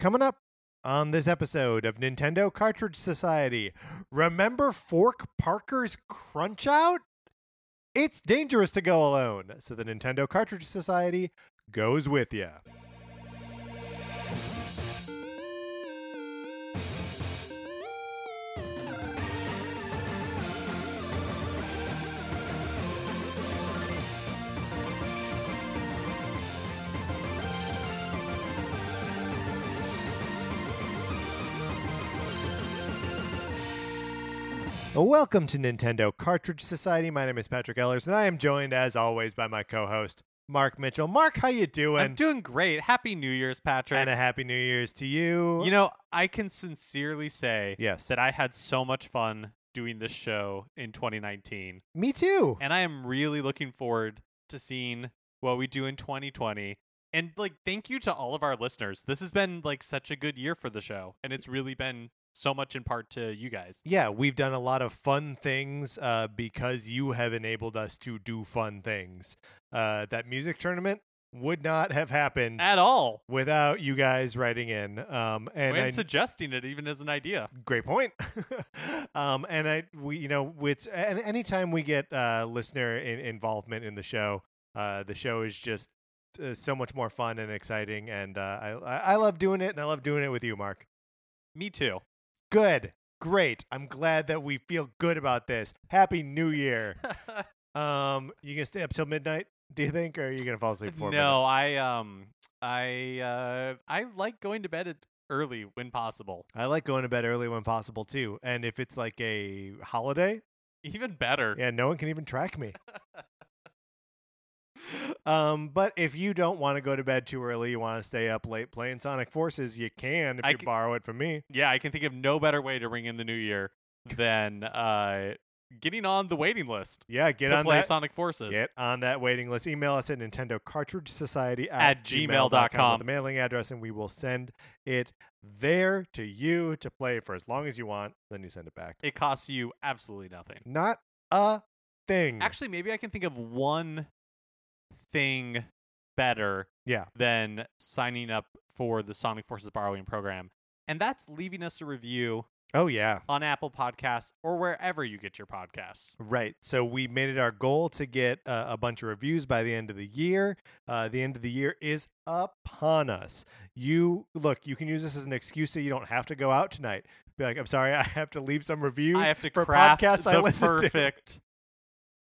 Coming up on this episode of Nintendo Cartridge Society, remember Fork Parker's Crunch Out? It's dangerous to go alone, so the Nintendo Cartridge Society goes with you. Welcome to Nintendo Cartridge Society. My name is Patrick Ellers, and I am joined, as always, by my co-host Mark Mitchell. Mark, how you doing? I'm doing great. Happy New Year's, Patrick. and a happy New Year's to you. you know, I can sincerely say yes, that I had so much fun doing this show in 2019, me too. and I am really looking forward to seeing what we do in 2020. And like, thank you to all of our listeners. This has been like such a good year for the show, and it's really been so much in part to you guys. Yeah, we've done a lot of fun things uh, because you have enabled us to do fun things. Uh, that music tournament would not have happened At all. without you guys writing in. Um, and And, I, suggesting it even as an idea. great point. um, and I, we, you know, it's and anytime we get uh, listener in, involvement in the show, uh, the show is just uh, so much more fun and exciting. And uh, I, I love doing it, and I love doing it with you, Mark. Me too. Good, great. I'm glad that we feel good about this. Happy New Year. um, you gonna stay up till midnight? Do you think, or are you gonna fall asleep before midnight? no, I um I uh I like going to bed at early when possible. I like going to bed early when possible too. And if it's like a holiday, Even better. yeah, no one can even track me. um, but if you don't want to go to bed too early, you want to stay up late playing Sonic Forces, you can if I you c- borrow it from me. Yeah, I can think of no better way to ring in the new year than uh getting on the waiting list Yeah, get on play that. Sonic Forces. Get on that waiting list. Email us at Nintendo Cartridge Society At at, gmail.com. with a mailing address, and we will send it there to you to play for as long as you want. Then you send it back. It costs you absolutely nothing. Not a thing. Actually, maybe I can think of one thing better yeah. than signing up for the Sonic Forces borrowing program. And that's leaving us a review Oh yeah. on Apple Podcasts or wherever you get your podcasts. Right. So we made it our goal to get uh, a bunch of reviews by the end of the year. Uh, the end of the year is upon us. You look, you can use this as an excuse that you don't have to go out tonight. Be like, I'm sorry, I have to leave some reviews I have to for craft podcasts I the to. perfect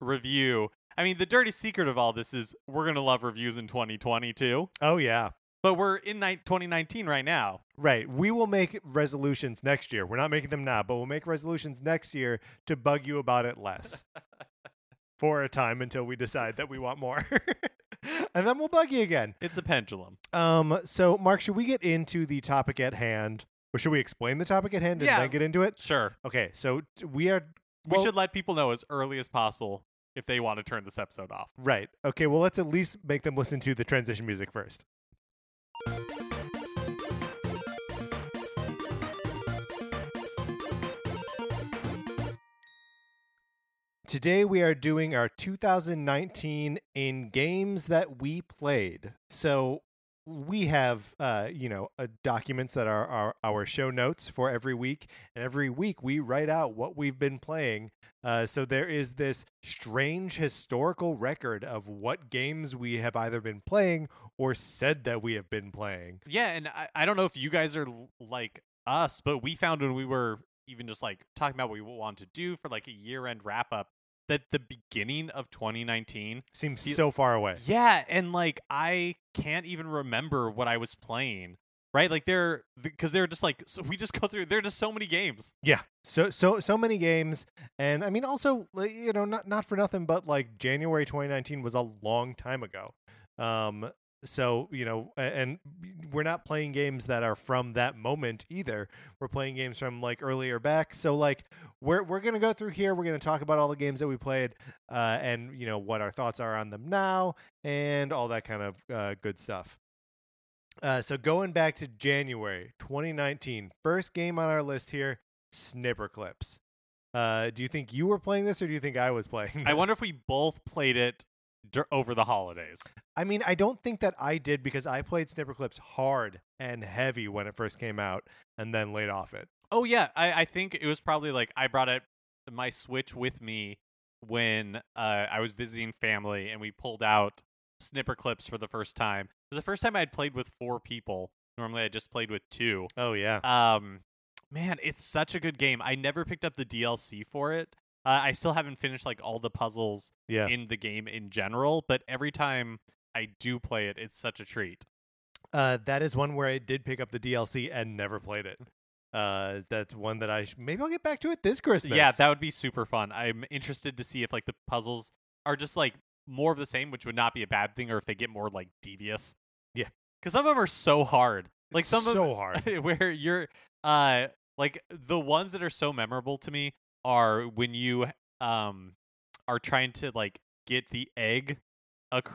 review. I mean, the dirty secret of all this is we're gonna love reviews in 2022, Oh yeah. but we're in ni- 2019 right now. Right. We will make resolutions next year. We're not making them now, but we'll make resolutions next year to bug you about it less for a time until we decide that we want more. and then we'll bug you again. It's a pendulum. Um, so Mark, should we get into the topic at hand? Or should we explain the topic at hand and Yeah. then get into it? Sure, Okay, so t- we are we should let people know as early as possible if they want to turn this episode off. right. Okay, well let's at least make them listen to the transition music first. Today we are doing our 2019 in games that we played. So we have, uh, you know, uh, documents that are, are our show notes for every week, and every week we write out what we've been playing. Uh, so there is this strange historical record of what games we have either been playing or said that we have been playing. Yeah, and I, I don't know if you guys are l- like us, but we found when we were even just like talking about what we want to do for like a year end wrap up that the beginning of 2019 Seems You- so far away. Yeah, and like I can't even remember what I was playing. Right? Like they're because they're just like so we just go through there are just so many games. Yeah. So so so many games and I mean also you know not not for nothing but like January 2019 was a long time ago. Um so, you know, and we're not playing games that are from that moment either. We're playing games from like earlier back. So like we're we're going to go through here, we're going to talk about all the games that we played uh and you know what our thoughts are on them now and all that kind of uh good stuff. Uh, so going back to January 2019, first game on our list here, Snipper Clips. Uh, do you think you were playing this, or do you think I was playing? I wonder if we both played it over the holidays. I mean, I don't think that I did because I played Snipper Clips hard and heavy when it first came out, and then laid off it. Oh yeah, I, I think it was probably like I brought it my Switch with me when uh, I was visiting family, and we pulled out Snipper Clips for the first time. It was the first time I had played with four people. Normally, I just played with two. Oh yeah, Um, man, it's such a good game. I never picked up the DLC for it. Uh, I still haven't finished like all the puzzles yeah. in the game in general, but every time I do play it, it's such a treat. Uh, that is one where I did pick up the DLC and never played it. Uh, that's one that I sh- maybe I'll get back to it this Christmas. Yeah, that would be super fun. I'm interested to see if like the puzzles are just like more of the same, which would not be a bad thing, or if they get more like devious. Yeah. because some of them are so hard. Like some of so hard. where you're uh like the ones that are so memorable to me are when you um are trying to like get the egg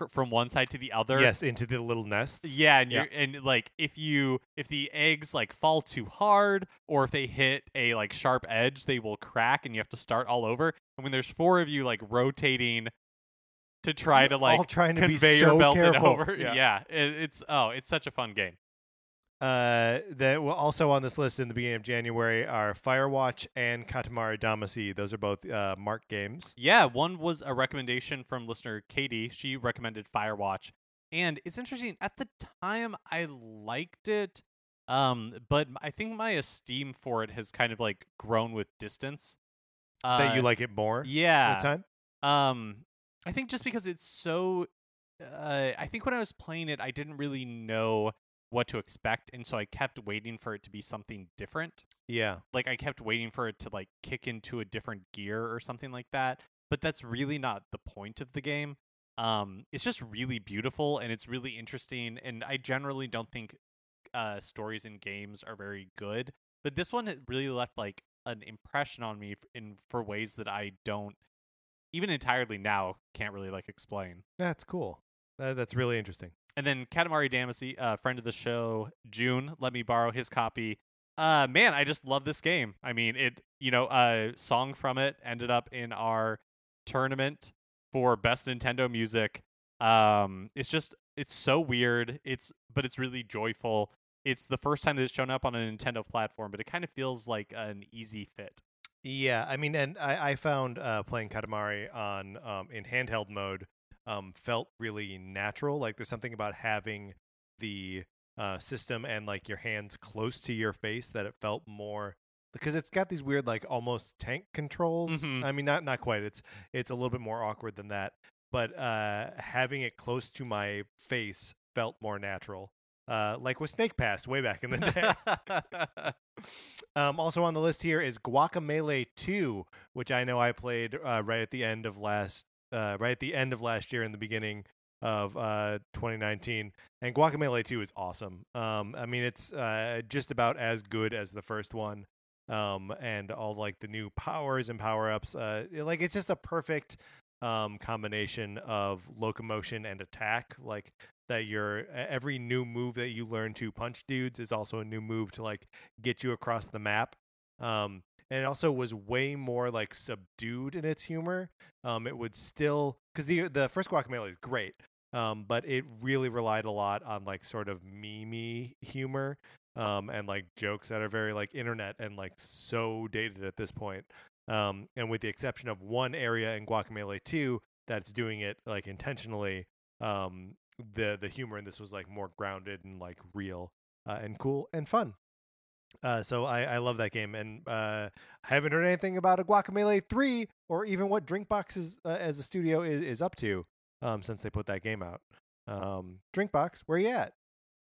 from one side to the other. yes, into the little nests. Yeah, and Yeah. you're and like if you if the eggs like fall too hard or if they hit a like sharp edge, they will crack and you have to start all over. And when there's four of you like rotating to try to like all trying to be conveyor so belt it careful. over, Yeah. yeah, it, it's oh, it's such a fun game. Uh, that were also on this list in the beginning of January are Firewatch and Katamari Damacy. Those are both uh, Mark games. Yeah, one was a recommendation from listener Katie. She recommended Firewatch. And it's interesting, at the time I liked it, um, but I think my esteem for it has kind of like grown with distance. that you Uh, like it more. Yeah. With time. Um, I think just because it's so, uh, I think when I was playing it, I didn't really know what to expect, and so I kept waiting for it to be something different. Yeah. Like I kept waiting for it to like kick into a different gear or something like that. But that's really not the point of the game. Um, it's just really beautiful and it's really interesting. And I generally don't think uh, stories in games are very good, but this one really left like an impression on me in for ways that I don't even entirely now can't really like explain. That's cool. That, that's really interesting. And then Katamari Damacy, uh, friend of the show, June, let me borrow his copy. Uh, man, I just love this game. I mean, it, you know, a song from it ended up in our tournament for best Nintendo music. Um, it's just, it's so weird. It's, but it's really joyful. It's the first time that it's shown up on a Nintendo platform, but it kind of feels like an easy fit. Yeah, I mean, and I, I found uh, playing Katamari on um, in handheld mode um, felt really natural. Like there's something about having the uh, system and like your hands close to your face that it felt more because it's got these weird like almost tank controls. Mhm. I mean, not not quite. It's it's a little bit more awkward than that, but uh, having it close to my face felt more natural. Uh, like with Snake Pass way back in the day. Um, also on the list here is Guacamelee 2, which I know I played uh, right at the end of last, uh, right at the end of last year and the beginning of uh, 2019. And Guacamelee 2 is awesome. Um, I mean, it's uh, just about as good as the first one. Um, and all like the new powers and power ups. Uh, like it's just a perfect um, combination of locomotion and attack. Like that your every new move that you learn to punch dudes is also a new move to like get you across the map. Um, and it also was way more like subdued in its humor. Um, it would still because the the first Guacamelee is great, um, but it really relied a lot on like sort of meme humor um, and like jokes that are very like internet and like so dated at this point. Um, and with the exception of one area in Guacamelee 2 that's doing it like intentionally, um, the the humor in this was like more grounded and like real uh, and cool and fun. Uh, so I, I love that game, and uh, I haven't heard anything about a Guacamelee three or even what Drinkbox is uh, as a studio is, is up to um, since they put that game out. Um, Drinkbox, where you at?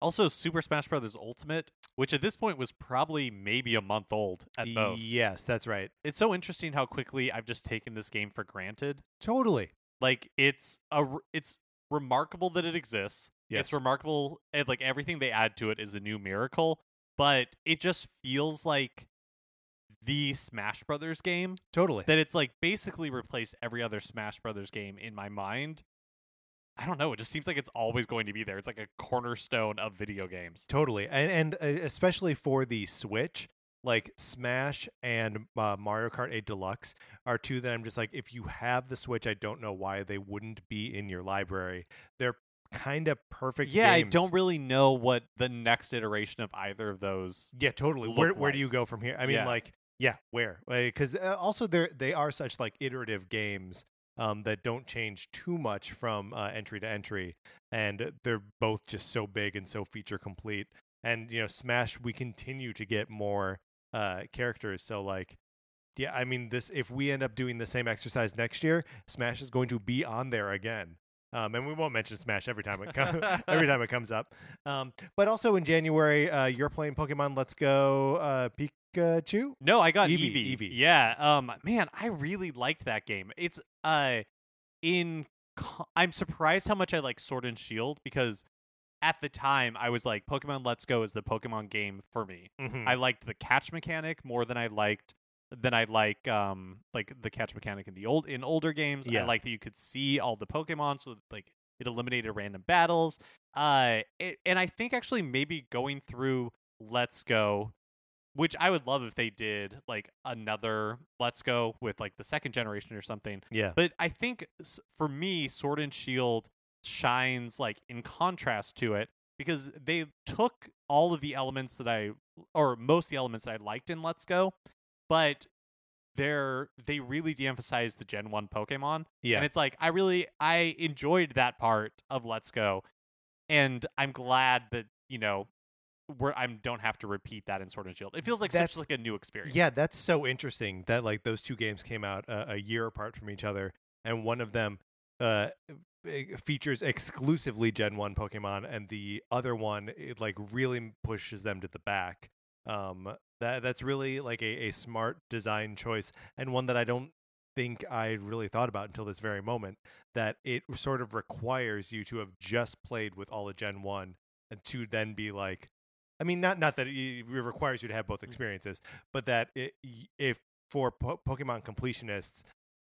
also, Super Smash Bros. Ultimate, which at this point was probably maybe a month old at most. Yes, that's right. It's so interesting how quickly I've just taken this game for granted. Totally. Like it's a it's remarkable that it exists. Yes. It's remarkable and like everything they add to it is a new miracle, but it just feels like the Smash Brothers game Totally. that it's like basically replaced every other Smash Brothers game in my mind. I don't know, it just seems like it's always going to be there. It's like a cornerstone of video games. Totally, and and uh, especially for the Switch, like Smash and uh, Mario Kart 8 Deluxe are two that I'm just like, if you have the Switch, I don't know why they wouldn't be in your library. They're kind of perfect. Yeah, I don't really know what the next iteration of either of those. Yeah, totally. Where where do you go from here? I mean, Yeah. like, yeah, where? Because uh, also they they are such like iterative games um, that don't change too much from uh, entry to entry, and they're both just so big and so feature complete. And you know, Smash, we continue to get more uh, characters. So like, yeah, I mean, this if we end up doing the same exercise next year, Smash is going to be on there again. Um, and we won't mention Smash every time it comes every time it comes up. Um, but also in January, uh, you're playing Pokemon Let's Go uh, Pikachu. No, I got Eevee, Eevee. Eevee. Yeah. Um. Man, I really liked that game. It's uh, in. co- I'm surprised how much I like Sword and Shield because at the time I was like, Pokemon Let's Go is the Pokemon game for me. Mhm. I liked the catch mechanic more than I liked than I like um like the catch mechanic in the old in older games. Yeah. I like that you could see all the Pokemon, so like it eliminated random battles. Uh, it, and I think actually maybe going through Let's Go, which I would love if they did like another Let's Go with like the second generation or something. yeah, But I think for me, Sword and Shield shines like in contrast to it because they took all of the elements that I, or most of the elements that I liked in Let's Go, but they're they really de-emphasize the Gen One Pokemon, yeah. and it's like I really I enjoyed that part of Let's Go, and I'm glad that you know. Where I don't have to repeat that in Sword and Shield. It feels like That's- such like a new experience. Yeah, that's so interesting that like those two games came out uh, a year apart from each other, and one of them uh, features exclusively Gen One Pokemon, and the other one it like really pushes them to the back. Um, that that's really like a, a smart design choice, and one that I don't think I really thought about until this very moment. That it sort of requires you to have just played with all of Gen One, and to then be like, I mean, not not that it requires you to have both mm. experiences, but that it, if for po- Pokemon completionists,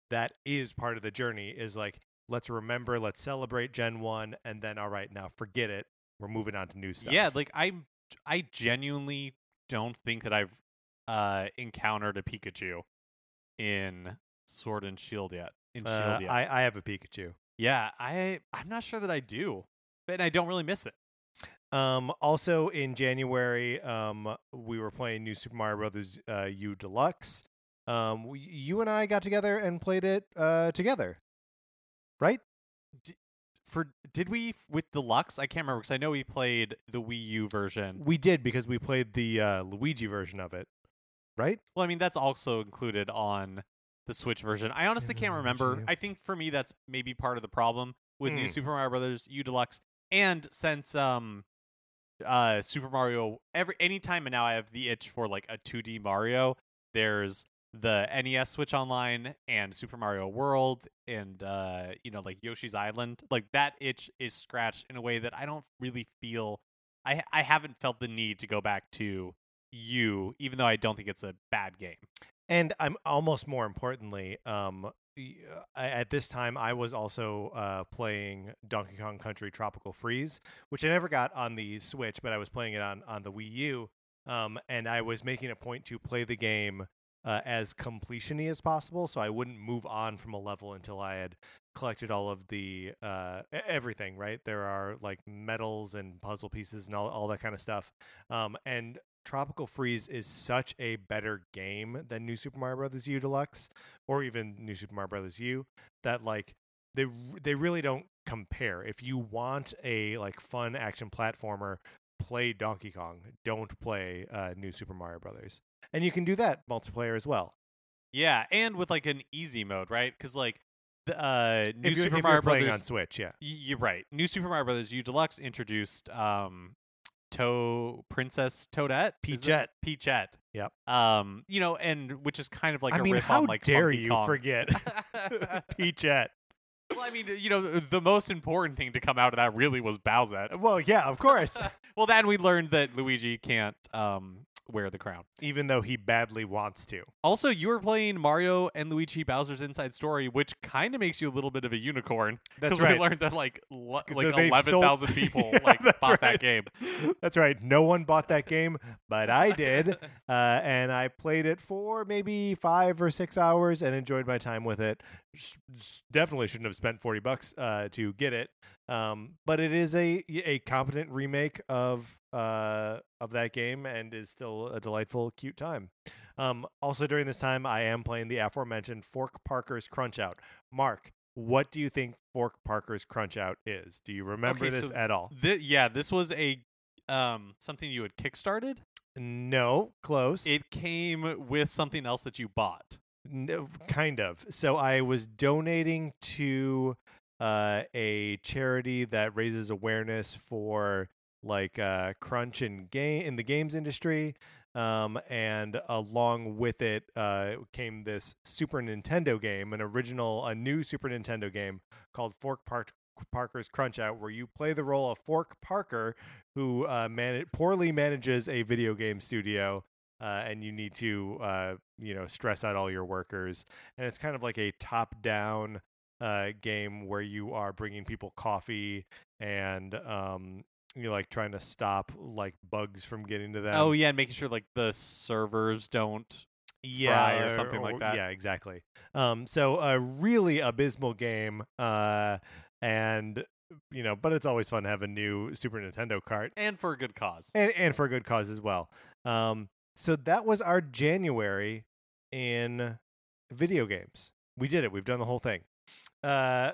that is part of the journey. Is like let's remember, let's celebrate Gen One, and then all right, now forget it. We're moving on to new stuff. Yeah, like I'm, I genuinely don't think that I've uh encountered a Pikachu in Sword and Shield yet. In Shield uh, yet. I I have a Pikachu. yeah, I I'm not sure that I do. But I don't really miss it. Um, also in January, um, we were playing New Super Mario Brothers uh, U Deluxe. Um, we, you and I got together and played it uh, together, right? For did we with Deluxe? I can't remember because I know we played the Wii U version. We did because we played the uh, Luigi version of it, right? Well, I mean that's also included on the Switch version. I honestly can't remember. I think for me that's maybe part of the problem with New Hmm. Super Mario Brothers U Deluxe. And since um uh Super Mario every anytime now I have the itch for like a 2D Mario, there's the NES Switch Online and Super Mario World and uh you know like Yoshi's Island. Like that itch is scratched in a way that I don't really feel I I haven't felt the need to go back to you even though I don't think it's a bad game. And I'm almost more importantly, um, at this time I was also uh, playing Donkey Kong Country Tropical Freeze, which I never got on the Switch, but I was playing it on on the Wii U. Um, and I was making a point to play the game uh, as completiony as possible, so I wouldn't move on from a level until I had collected all of the uh, everything. Right, there are like medals and puzzle pieces and all all that kind of stuff. Um, and Tropical Freeze is such a better game than New Super Mario Bros. U Deluxe or even New Super Mario Bros. U that like they they really don't compare. If you want a like fun action platformer, play Donkey Kong. Don't play uh, New Super Mario Brothers. And you can do that multiplayer as well. Yeah, and with like an easy mode, right? Cuz like the uh New Super if Mario you're playing Brothers on Switch, yeah. Y- You're right. New Super Mario Brothers U Deluxe introduced um To Princess Toadette? Peachette. Peachette. Yep. Um, you know, and which is kind of like I a mean, riff how on like dare Funky you Kong. forget Peachette? well, I mean, you know, the, the most important thing to come out of that really was Bowsette. Well, yeah, of course. well, then we learned that Luigi can't um wear the crown. even though he badly wants to. Also, you were playing Mario and Luigi Bowser's Inside Story, which kind of makes you a little bit of a unicorn. That's right. We learned that like 'Cause like they've sold- people Yeah, like bought right. that game. That's right. No one bought that game, but I did. uh, and I played it for maybe five or six hours and enjoyed my time with it. Definitely shouldn't have spent 40 bucks uh, to get it. Um, but it is a a competent remake of uh, of that game and is still a delightful, cute time. Um, also, during this time, I am playing the aforementioned Fork Parker's Crunch Out. Mark, what do you think Fork Parker's Crunch Out is? Do you remember Okay, this so at all? Thi- yeah, this was a um something you had kickstarted. No, close. It came with something else that you bought. No, kind of. So I was donating to uh, a charity that raises awareness for like uh, crunch in game in the games industry. Um, and along with it uh, came this Super Nintendo game, an original, a new Super Nintendo game called Fork Park. Parker's Crunch Out, where you play the role of Fork Parker, who uh, man- poorly manages a video game studio uh, and you need to uh, you know stress out all your workers and it's kind of like a top down uh, game where you are bringing people coffee and um, you're like trying to stop like bugs from getting to them oh yeah, and making sure like the servers don't. fry or something like that. yeah exactly um, so a really abysmal game uh, and you know but it's always fun to have a new super nintendo cart And for a good cause. and and for a good cause as well. Um, so that was our January in video games. We did it. We've done the whole thing. Uh,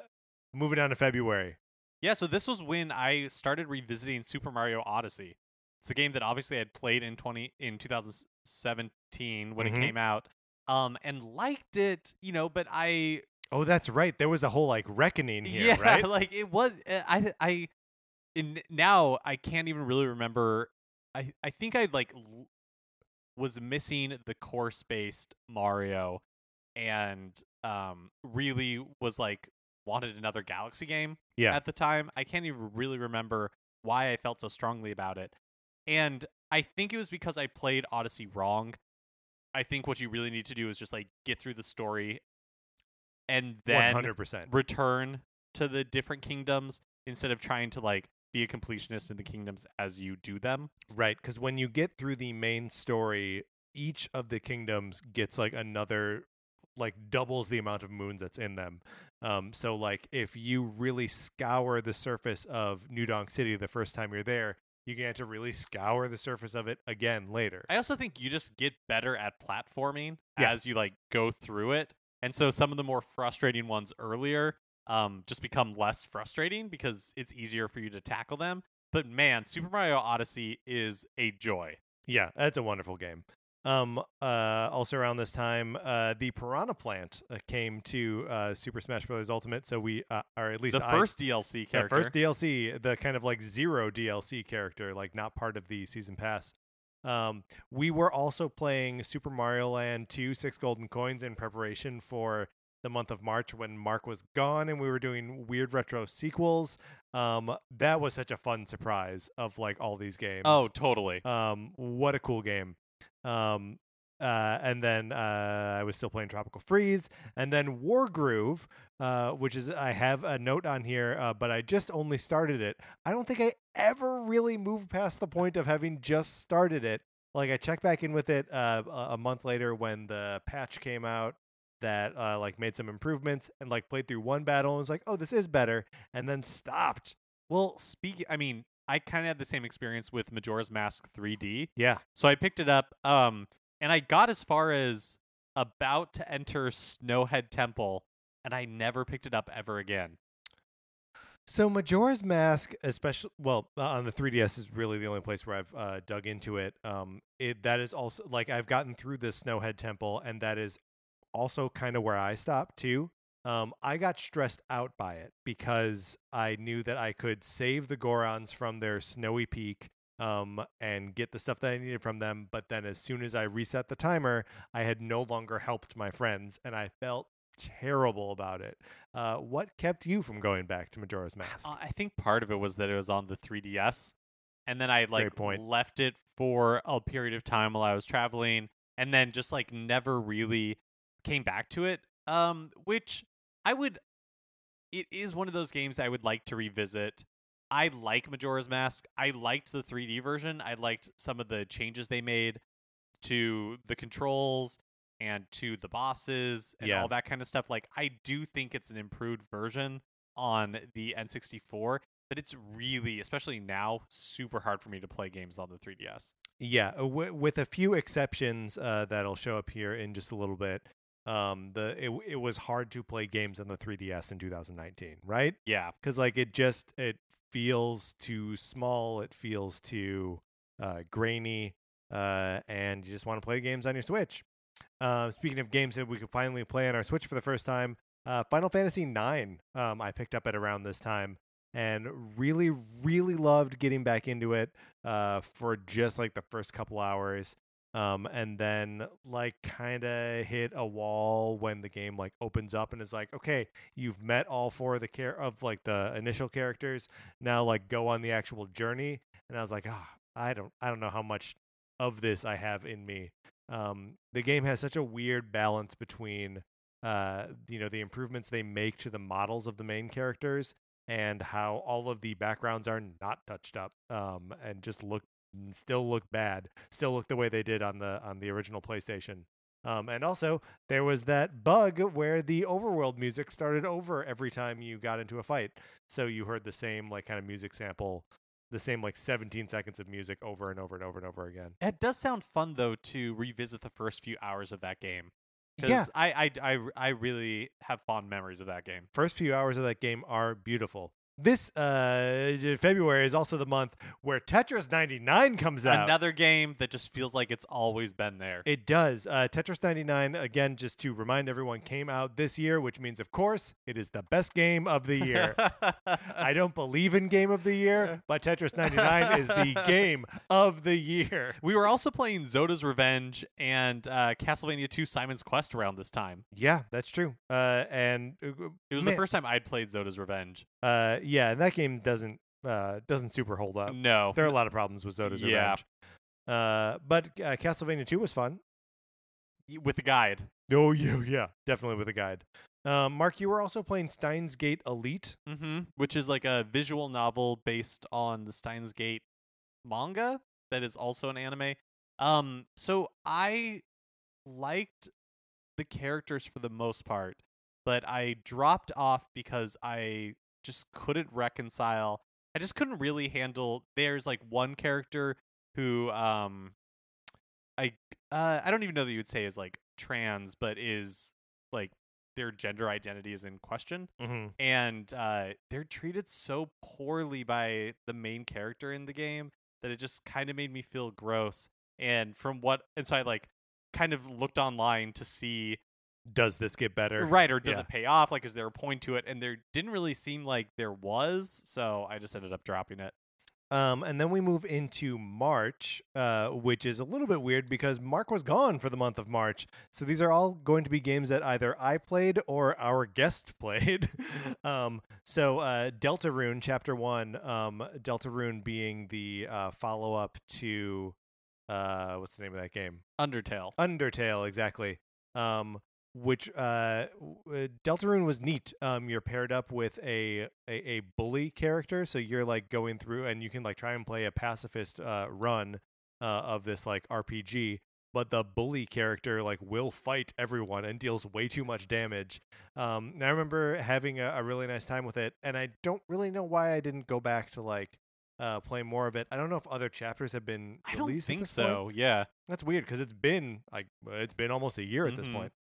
moving on to February. Yeah, so this was when I started revisiting Super Mario Odyssey. It's a game that obviously I had played in twenty in 2017 when Mhm. it came out, um, and liked it. You know, but I Oh, that's right. There was a whole like reckoning here, yeah, right? like it was. uh, I I in now I can't even really remember. I I think I like l- was missing the course based Mario, and um really was like wanted another Galaxy game Yeah. at the time. I can't even really remember why I felt so strongly about it. And I think it was because I played Odyssey wrong. I think what you really need to do is just like get through the story and then hundred percent. return to the different kingdoms instead of trying to like be a completionist in the kingdoms as you do them. Right, because when you get through the main story, each of the kingdoms gets like another, like doubles the amount of moons that's in them. Um, so like if you really scour the surface of New Donk City the first time you're there, you get to really scour the surface of it again later. I also think you just get better at platforming Yeah. as you like go through it. And so some of the more frustrating ones earlier um just become less frustrating because it's easier for you to tackle them. But man, Super Mario Odyssey is a joy. Yeah, that's a wonderful game. Um, uh, also around this time, uh, the Piranha Plant uh, came to uh, Super Smash Bros. Ultimate. So we, uh, or at least The I- first DLC character, the first DLC, the kind of like zero DLC character, like not part of the season pass. Um, we were also playing Super Mario Land 2 Six Golden Coins in preparation for the month of March when Mark was gone and we were doing weird retro sequels. Um, that was such a fun surprise of like all these games. oh, totally. Um, what a cool game. Um, uh, and then uh, I was still playing Tropical Freeze, and then Wargroove, uh, which is I have a note on here, uh, but I just only started it. I don't think I ever really moved past the point of having just started it. Like I checked back in with it uh, a month later when the patch came out that uh, like made some improvements and like played through one battle and was like, oh, this is better, and then stopped. Well, speak I mean, I kind of had the same experience with Majora's Mask 3D. Yeah, So I picked it up, um, and I got as far as about to enter Snowhead Temple, and I never picked it up ever again. So Majora's Mask, especially well uh, on the 3DS, is really the only place where I've uh, dug into it. Um, it that is also like I've gotten through the Snowhead Temple, and that is also kind of where I stopped too. Um, I got stressed out by it because I knew that I could save the Gorons from their snowy peak um, and get the stuff that I needed from them. But then as soon as I reset the timer, I had no longer helped my friends, and I felt terrible about it. Uh, what kept you from going back to Majora's Mask? Uh, I think part of it was that it was on the 3DS, and then I like left it for a period of time while I was traveling, and then just like never really came back to it. Um, which I would. It is one of those games I would like to revisit. I like Majora's Mask. I liked the 3D version. I liked some of the changes they made to the controls and to the bosses and Yeah. all that kind of stuff. Like I do think it's an improved version on the N64, but it's really, especially now, super hard for me to play games on the 3DS. Yeah, uh, wi- with a few exceptions uh, that'll show up here in just a little bit. Um, the it it was hard to play games on the 3DS in 2019, right? Yeah. Because like it just it feels too small, it feels too uh, grainy, uh, and you just want to play games on your Switch. Uh, speaking of games that we could finally play on our Switch for the first time, uh, Final Fantasy IX um, I picked up at around this time and really, really loved getting back into it uh, for just like the first couple hours. Um, and then like kind of hit a wall when the game like opens up and is like, okay, you've met all four of the care of like the initial characters. Now like go on the actual journey. And I was like, ah, I don't, I don't know how much of this I have in me. Um, the game has such a weird balance between uh, you know the improvements they make to the models of the main characters and how all of the backgrounds are not touched up um, and just look still look bad still look the way they did on the on the original playstation um, and also there was that bug where the overworld music started over every time you got into a fight so you heard the same like kind of music sample the same like 17 seconds of music over and over and over and over again It does sound fun though to revisit the first few hours of that game. Yeah. Because I, I, I, I really have fond memories of that game. first few hours of that game are beautiful. This uh, February is also the month where Tetris 99 comes out. Another game that just feels like it's always been there. It does. Uh, Tetris 99, again, just to remind everyone, came out this year, which means, of course, it is the best game of the year. I don't believe in game of the year, but Tetris 99 is the game of the year. we were also playing Zoda's Revenge and uh, Castlevania 2 Simon's Quest around this time. Yeah, that's true. Uh, and uh, It was man, the first time I'd played Zoda's Revenge. Yeah, and that game doesn't uh, doesn't super hold up. No. There are a lot of problems with Zoda's Yeah. Revenge. Uh, but uh, Castlevania 2 was fun. With the guide. Oh yeah, yeah, definitely with a guide. Um, Mark, you were also playing Steins Gate Elite. Mm-hmm. Which is like a visual novel based on the Steins Gate manga that is also an anime. Um, so I liked the characters for the most part, but I dropped off because I just couldn't reconcile. I just couldn't really handle. There's like one character who um, I uh I don't even know that you would say is like trans, but is like their gender identity is in question Mm-hmm. and uh, they're treated so poorly by the main character in the game that it just kind of made me feel gross. And from what, and so I like kind of looked online to see Does this get better? right or does Yeah. it pay off? Like, is there a point to it? And there didn't really seem like there was, so I just ended up dropping it. Um, and then we move into March, uh, which is a little bit weird because Mark was gone for the month of March. So these are all going to be games that either I played or our guest played. um, so uh, Deltarune Chapter One, um, Deltarune being the uh, follow up to uh, what's the name of that game? Undertale. Undertale, exactly. Um, which uh, uh, Deltarune was neat. Um, you're paired up with a, a a bully character, so you're like going through, and you can like try and play a pacifist uh, run uh, of this like RPG. But the bully character like will fight everyone and deals way too much damage. Um, and I remember having a, a really nice time with it, and I don't really know why I didn't go back to like uh, play more of it. I don't know if other chapters have been I don't think this point. so. Yeah. That's weird because it's been like it's been almost a year at this Mhm. point.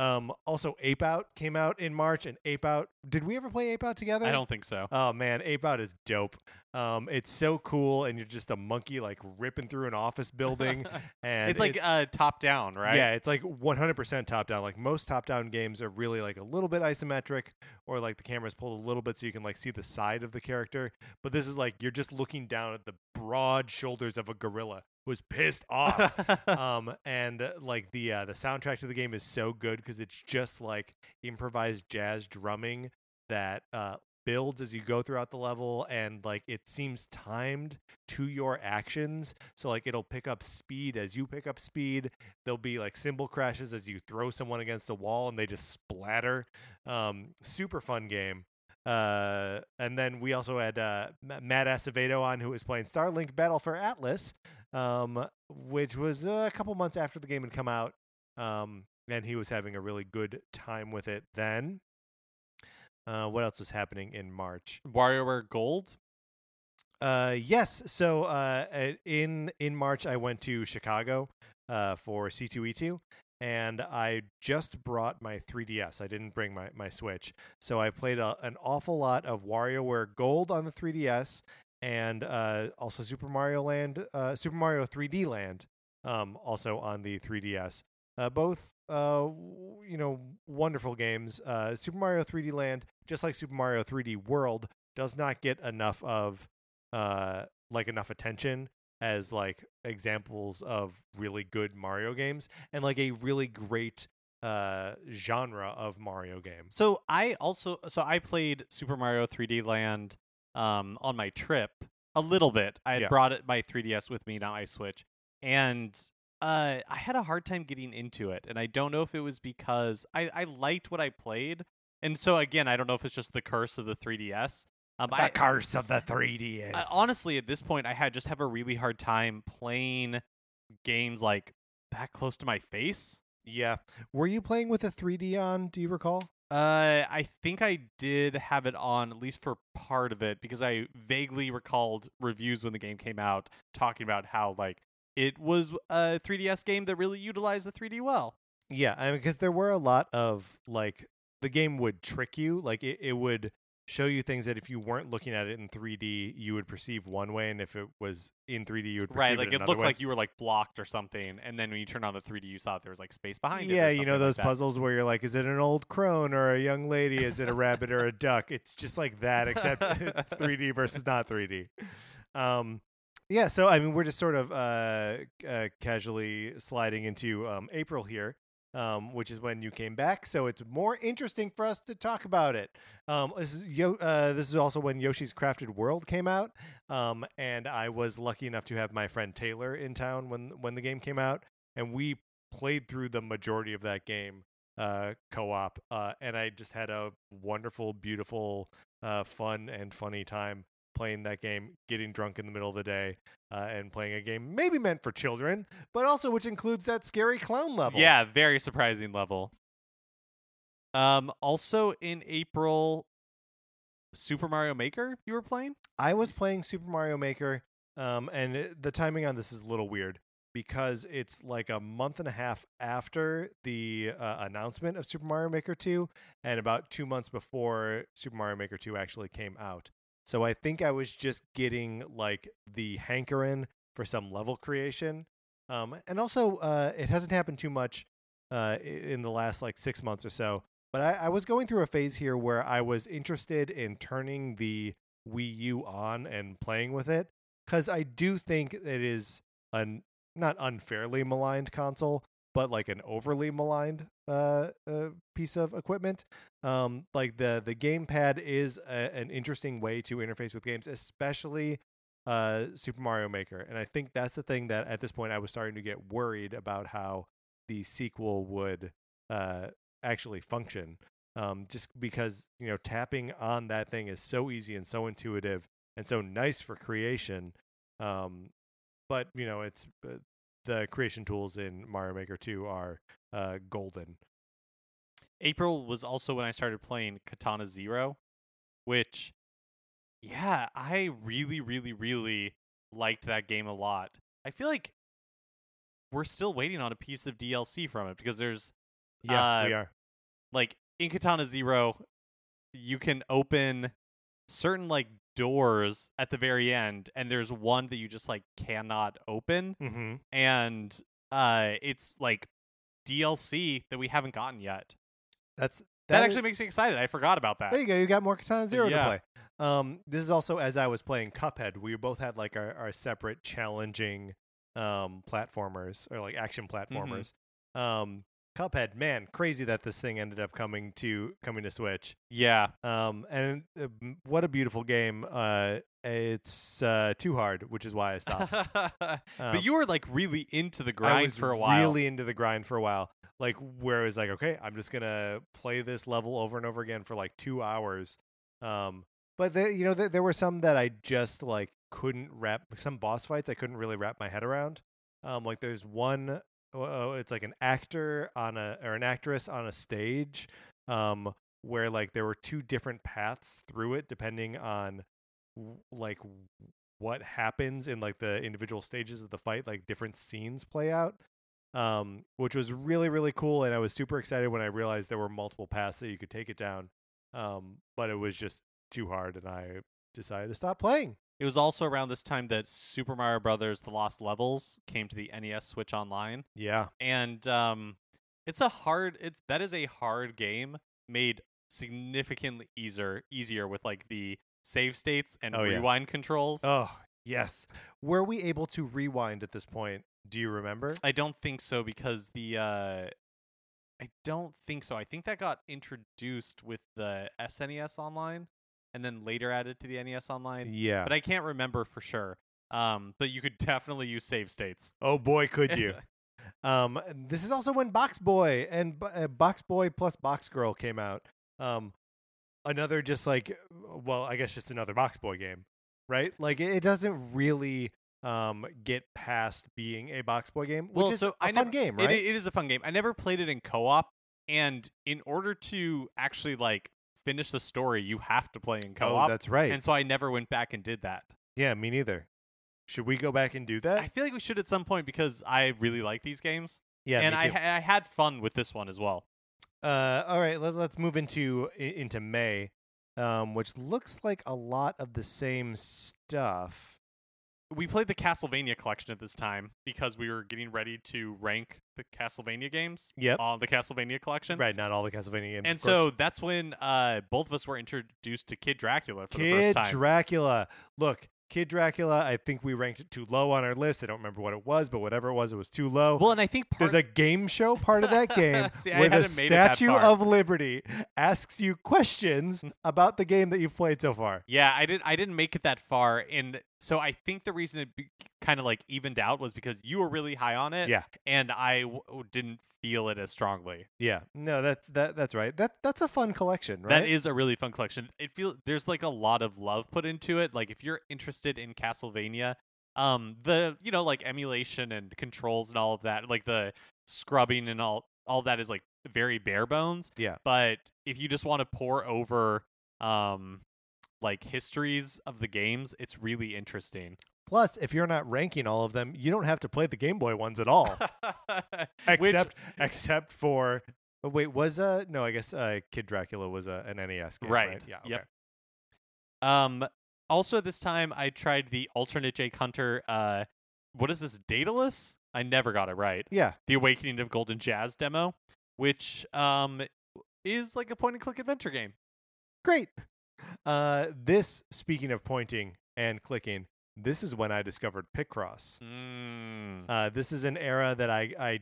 Um, also, Ape Out came out in March, and Ape Out. Did we ever play Ape Out together? I don't think so. Oh man, Ape Out is dope. Um, it's so cool, and you're just a monkey like ripping through an office building, and it's like uh, top down, right? yeah, it's like 100% top down. Like most top down games are really like a little bit isometric, or like the camera's pulled a little bit so you can like see the side of the character. But this is like you're just looking down at the broad shoulders of a gorilla who's pissed off. Um and uh, like the uh, the soundtrack to the game is so good because it's just like improvised jazz drumming that uh builds as you go throughout the level and like it seems timed to your actions. So like it'll pick up speed as you pick up speed. There'll be like cymbal crashes as you throw someone against a wall and they just splatter. Um super fun game uh and then we also had uh matt acevedo on who was playing starlink battle for atlas um which was a couple months after the game had come out um and he was having a really good time with it then uh, what else was happening in March? WarioWare Gold. Uh, yes. So uh, uh, in in March, I went to Chicago uh, for C2E2, and I just brought my 3DS. I didn't bring my, my Switch, so I played a, an awful lot of WarioWare Gold on the 3DS, and uh, also Super Mario Land, uh, Super Mario 3D Land, um, also on the 3DS. Uh, both, uh, you know, wonderful games. Uh, Super Mario 3D Land, just like Super Mario 3D World, does not get enough of, uh, like enough attention as like examples of really good Mario games and like a really great uh genre of Mario game. So I also so I played Super Mario 3D Land um on my trip a little bit. I had Yeah. brought it my 3DS with me, not my Switch, and uh I had a hard time getting into it, and I don't know if it was because I I liked what I played, and so again I don't know if it's just the curse of the 3DS. Um, I, curse of the 3DS. I- honestly, at this point, I had just have a really hard time playing games like that close to my face. yeah. Were you playing with a 3D on? Do you recall? Uh, I think I did have it on at least for part of it because I vaguely recalled reviews when the game came out talking about how like it was a 3DS game that really utilized the 3D well. Yeah, I mean, because there were a lot of like the game would trick you. Like it, it would show you things that if you weren't looking at it in 3D, you would perceive one way, and if it was in 3D, you would perceive Right, like it another looked way. like you were like blocked or something, and then when you turned on the 3D, you saw that there was like space behind it. yeah, you know something like those puzzles where you're like, is it an old crone or a young lady? Is it a rabbit or a duck? It's just like that, except 3D versus not 3D. Um, yeah, so I mean, we're just sort of uh, uh, casually sliding into um, April here, um, which is when you came back. So it's more interesting for us to talk about it. Um, this is Yo- uh, this is also when Yoshi's Crafted World came out, um, and I was lucky enough to have my friend Taylor in town when when the game came out, and we played through the majority of that game uh, co-op, uh, and I just had a wonderful, beautiful, uh, fun and funny time playing that game, getting drunk in the middle of the day, uh, and playing a game maybe meant for children, but also which includes that scary clown level. Yeah, very surprising level. Um, also in April, Super Mario Maker you were playing. I was playing Super Mario Maker, um, and it- the timing on this is a little weird because it's like a month and a half after the uh, announcement of Super Mario Maker 2 and about two months before Super Mario Maker 2 actually came out. So I think I was just getting like the hankering for some level creation. Um, and also, uh, it hasn't happened too much uh, in the last like six months or so. But I, I was going through a phase here where I was interested in turning the Wii U on and playing with it because I do think it is an not unfairly maligned console, but like an overly maligned uh, uh piece of equipment. Um, like the the gamepad is a, an interesting way to interface with games, especially uh Super Mario Maker, and I think that's the thing that at this point I was starting to get worried about how the sequel would uh actually function. Um, just because you know tapping on that thing is so easy and so intuitive and so nice for creation. Um, but you know it's uh, the creation tools in Mario Maker 2 are uh, golden. April was also when I started playing Katana Zero, which, yeah, I really, really, really liked that game a lot. I feel like we're still waiting on a piece of DLC from it because there's Yeah, we Uh, are. like in Katana Zero, you can open certain like doors at the very end, and there's one that you just like cannot open, Mm-hmm. and uh, it's like DLC that we haven't gotten yet. That's that actually makes me excited. I forgot about that. There you go. You got more Katana Zero Yeah. to play. Um, this is also as I was playing Cuphead. We both had like our, our separate challenging um platformers or like action platformers. Um, Cuphead, man, crazy that this thing ended up coming to coming to Switch. Yeah. Um, and uh, what a beautiful game. Uh, it's uh too hard, which is why I stopped. Um, but you were like really into the grind for a while. really into the grind for a while. Like where it was like, okay, I'm just gonna play this level over and over again for like two hours. Um, but the, you know, th- there were some that I just like couldn't wrap. Some boss fights I couldn't really wrap my head around. Um, like there's one, oh, it's like an actor on a or an actress on a stage. Um, where like there were two different paths through it depending on like what happens in like the individual stages of the fight like different scenes play out um which was really really cool and i was super excited when i realized there were multiple paths that you could take it down um but it was just too hard and i decided to stop playing It was also around this time that Super Mario Brothers: The Lost Levels came to the NES Switch Online, yeah and um, it's a hard. It's that is a hard game made significantly easier easier with like the save states and Oh, yeah. rewind controls. oh yes were we able to rewind at this point do you remember I don't think so because the uh, I don't think so. I think that got introduced with the SNES Online, and then later added to the NES Online. yeah But I can't remember for sure. Um, but you could definitely use save states. oh boy could you Um, this is also when Box Boy and uh, Box Boy plus Box Girl came out. Um, another just like, well, I guess just another Box Boy game, right? Like it, it doesn't really um get past being a Box Boy game, which Well, is so a I fun never- game, It, right? it is a fun game. I never played it in co-op, and in order to actually like finish the story, you have to play in oh, co-op. that's right. And so I never went back and did that. yeah, me neither. Should we go back and do that? I feel like we should at some point because I really like these games, yeah, and I ha- I had fun with this one as well. Uh, all right, let, let's move into into May, um, which looks like a lot of the same stuff. We played the Castlevania collection at this time because we were getting ready to rank the Castlevania games Yep. on the Castlevania collection. Right, not all the Castlevania games. And of so that's when uh, both of us were introduced to Kid Dracula for the first time. Kid Dracula. Look, Kid Dracula. I think we ranked it too low on our list. I don't remember what it was, but whatever it was, it was too low. well, and I think part There's a game show part of that game See, I where the made Statue of Liberty asks you questions about the game that you've played so far. Yeah, I didn't. I didn't make it that far, and so I think the reason it be, kind of like evened out was because you were really high on it, Yeah. and I w- didn't feel it as strongly. Yeah, no, that's that that's right. That that's a fun collection, right? That is a really fun collection. It feel there's like a lot of love put into it. Like if you're interested in Castlevania, um, the you know like emulation and controls and all of that, like the scrubbing and all all that is like very bare bones. Yeah. But if you just want to pore over, um, like histories of the games, it's really interesting. Plus, if you're not ranking all of them, you don't have to play the Game Boy ones at all, Which- except except for. oh, wait, was uh no? I guess uh, Kid Dracula was a, an NES game, right? Right, Yeah. yep. okay. Um, also this time I tried the alternate Jake Hunter. Uh, what is this? Daedalus? I never got it right. Yeah. The Awakening of Golden Jazz demo, which um is like a point and click adventure game. Great. Uh, this speaking of pointing and clicking, this is when I discovered Picross. Mm. Uh, this is an era that I, I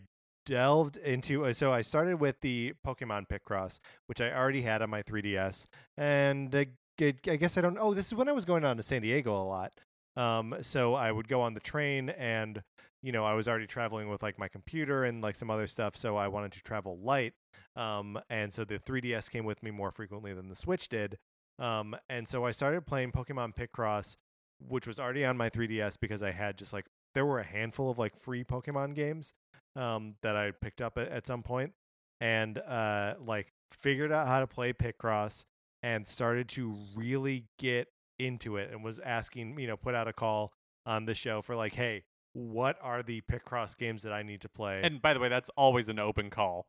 delved into. uh, So I started with the Pokemon Picross, which I already had on my 3DS, and I, I guess I don't. Oh, this is when I was going on to San Diego a lot. Um, so I would go on the train, and you know I was already traveling with like my computer and like some other stuff. So I wanted to travel light, um, and so the 3DS came with me more frequently than the Switch did. Um, and so I started playing Pokemon Picross, which was already on my 3DS because I had just like there were a handful of like free Pokemon games um, that I picked up at, at some point, and uh, like figured out how to play Picross and started to really get into it and was asking, you know, put out a call on the show for like, hey, what are the Picross games that I need to play? And by the way, that's always an open call.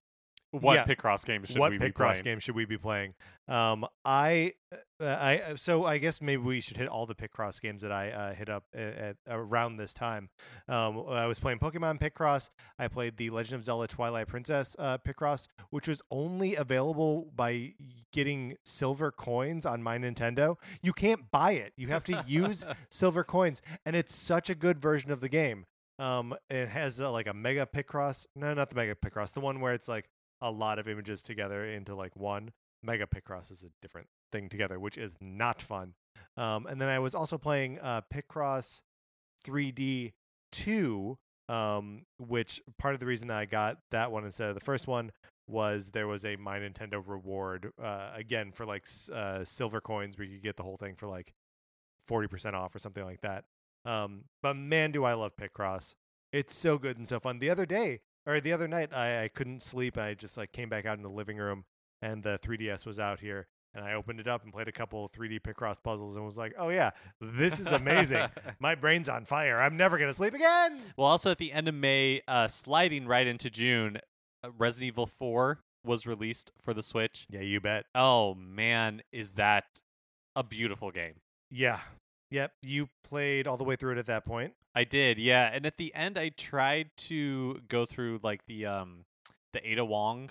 What Yeah. Picross game should what we be Picross playing? game should we be playing? Um, I, uh, I, uh, so I guess maybe we should hit all the Picross games that I uh, hit up at, at around this time. Um, I was playing Pokemon Picross. I played the Legend of Zelda Twilight Princess uh, Picross, which was only available by getting silver coins on my Nintendo. You can't buy it. You have to use silver coins, and it's such a good version of the game. Um, it has uh, like a Mega Picross. No, not the Mega Picross. The one where it's like a lot of images together into like one. Mega Picross is a different thing together, which is not fun. Um, and then I was also playing uh, Picross 3D 2, um, which part of the reason I got that one instead of the first one was there was a My Nintendo reward uh, again for like uh, silver coins where you could get the whole thing for like 40% off or something like that. Um, but man, do I love Picross. It's so good and so fun. The other day or the other night, I, I couldn't sleep. And I just like came back out in the living room and the 3DS was out here. And I opened it up and played a couple of 3D Picross puzzles and was like, oh yeah, this is amazing. My brain's on fire. I'm never going to sleep again. well, also at the end of May, uh, sliding right into June, uh, Resident Evil 4 was released for the Switch. Yeah, you bet. Oh man, is that a beautiful game? Yeah. Yep. You played all the way through it at that point. I did, yeah. And at the end, I tried to go through like the um the Ada Wong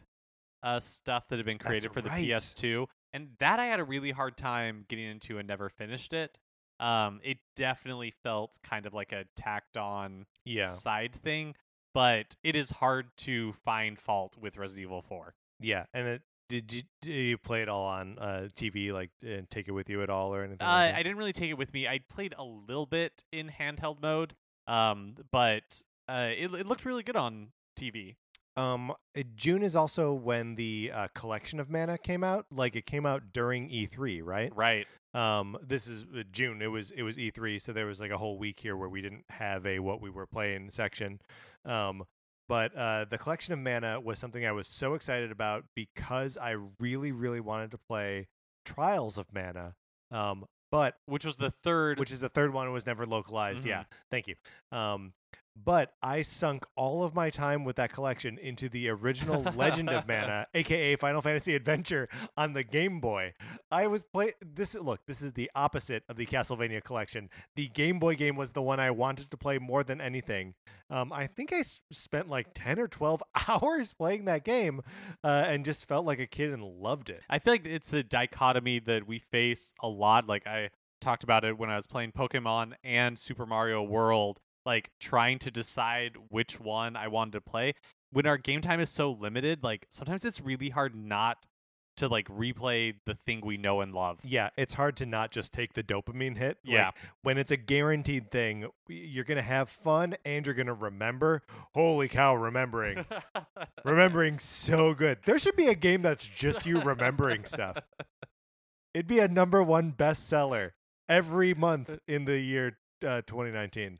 uh stuff that had been created That's for the right. PS2, and that I had a really hard time getting into and never finished it. Um, it definitely felt kind of like a tacked on Yeah. side thing, but it is hard to find fault with Resident Evil 4. Yeah. And it, did you, did you play it all on uh, TV, like, and take it with you at all or anything? Uh, like? I didn't really take it with me. I played a little bit in handheld mode, um, but uh, it, it looked really good on TV. Um, uh, June is also when the uh, collection of mana came out. Like it came out during E3, right? Right. Um, this is uh, June. It was it was E3, so there was like a whole week here where we didn't have a what we were playing section. Um, but uh, the collection of mana was something I was so excited about because I really really wanted to play Trials of Mana. Um, but Which was the third. which is the third one was never localized. Mhm. Yeah, thank you. Um, but I sunk all of my time with that collection into the original Legend of Mana, aka Final Fantasy Adventure, on the Game Boy. I was play this. Look, this is the opposite of the Castlevania collection. The Game Boy game was the one I wanted to play more than anything. Um, I think I s- spent like ten or twelve hours playing that game, uh, and just felt like a kid and loved it. I feel like it's a dichotomy that we face a lot. Like I talked about it when I was playing Pokemon and Super Mario World, like trying to decide which one I wanted to play. When our game time is so limited, like sometimes it's really hard not to like replay the thing we know and love. Yeah, it's hard to not just take the dopamine hit. Like, Yeah. when it's a guaranteed thing, you're gonna have fun and you're gonna remember. Holy cow, remembering, remembering so good. There should be a game that's just you remembering stuff. It'd be a number one bestseller every month in the year uh, 2019.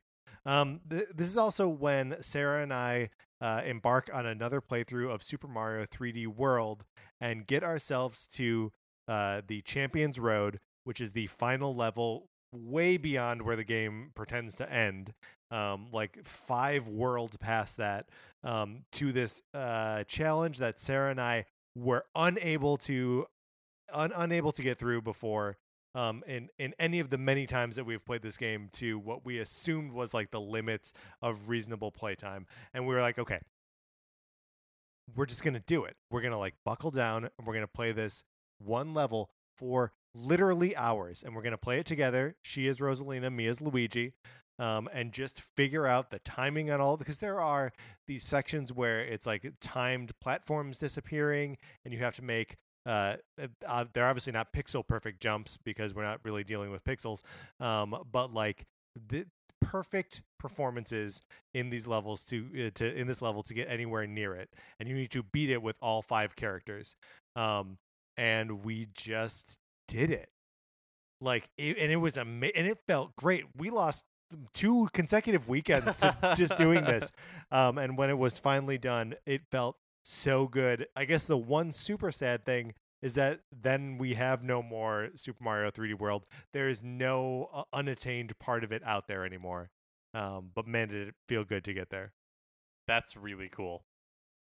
Um, th- this is also when Sarah and I uh, embark on another playthrough of Super Mario 3D World and get ourselves to uh, the Champions Road, which is the final level, way beyond where the game pretends to end. Um, like five worlds past that, um, to this uh, challenge that Sarah and I were unable to un- unable to get through before. Um, in in any of the many times that we've played this game to what we assumed was like the limits of reasonable playtime, and we were like, okay, we're just gonna do it. We're gonna like buckle down and we're gonna play this one level for literally hours, and we're gonna play it together. She is Rosalina, me is Luigi, um, and just figure out the timing on all because there are these sections where it's like timed platforms disappearing, and you have to make. Uh, uh, they're obviously not pixel perfect jumps because we're not really dealing with pixels, um, but like the perfect performances in these levels to uh, to in this level to get anywhere near it, and you need to beat it with all five characters. Um, and we just did it, like, it, and it was ama- and it felt great. We lost two consecutive weekends just doing this, um, and when it was finally done, it felt so good. I guess the one super sad thing is that then we have no more Super Mario 3D World. There is no uh, unattained part of it out there anymore. Um, but man, did it feel good to get there. That's really cool.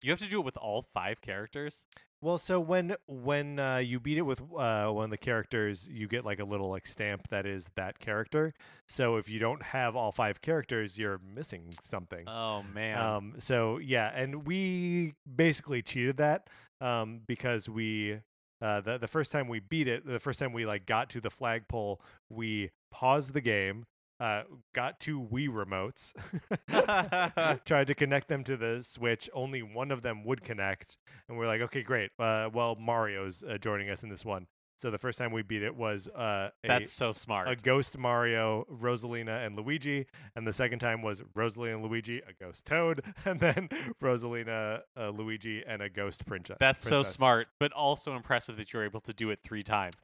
You have to do it with all five characters. Well, so when when uh, you beat it with uh, one of the characters, you get like a little like stamp that is that character. So if you don't have all five characters, you're missing something. Oh man. Um, so yeah, and we basically cheated that um, because we uh, the the first time we beat it, the first time we like got to the flagpole, we paused the game, uh, got two Wii remotes, tried to connect them to the Switch. Only one of them would connect, and we're like, okay, great. Uh, well, Mario's uh, joining us in this one. So the first time we beat it was uh, a, That's so smart. a Ghost Mario, Rosalina, and Luigi, and the second time was Rosalina and Luigi, a Ghost Toad, and then Rosalina, uh, Luigi, and a Ghost Princess. That's so smart, but also impressive that you were able to do it three times.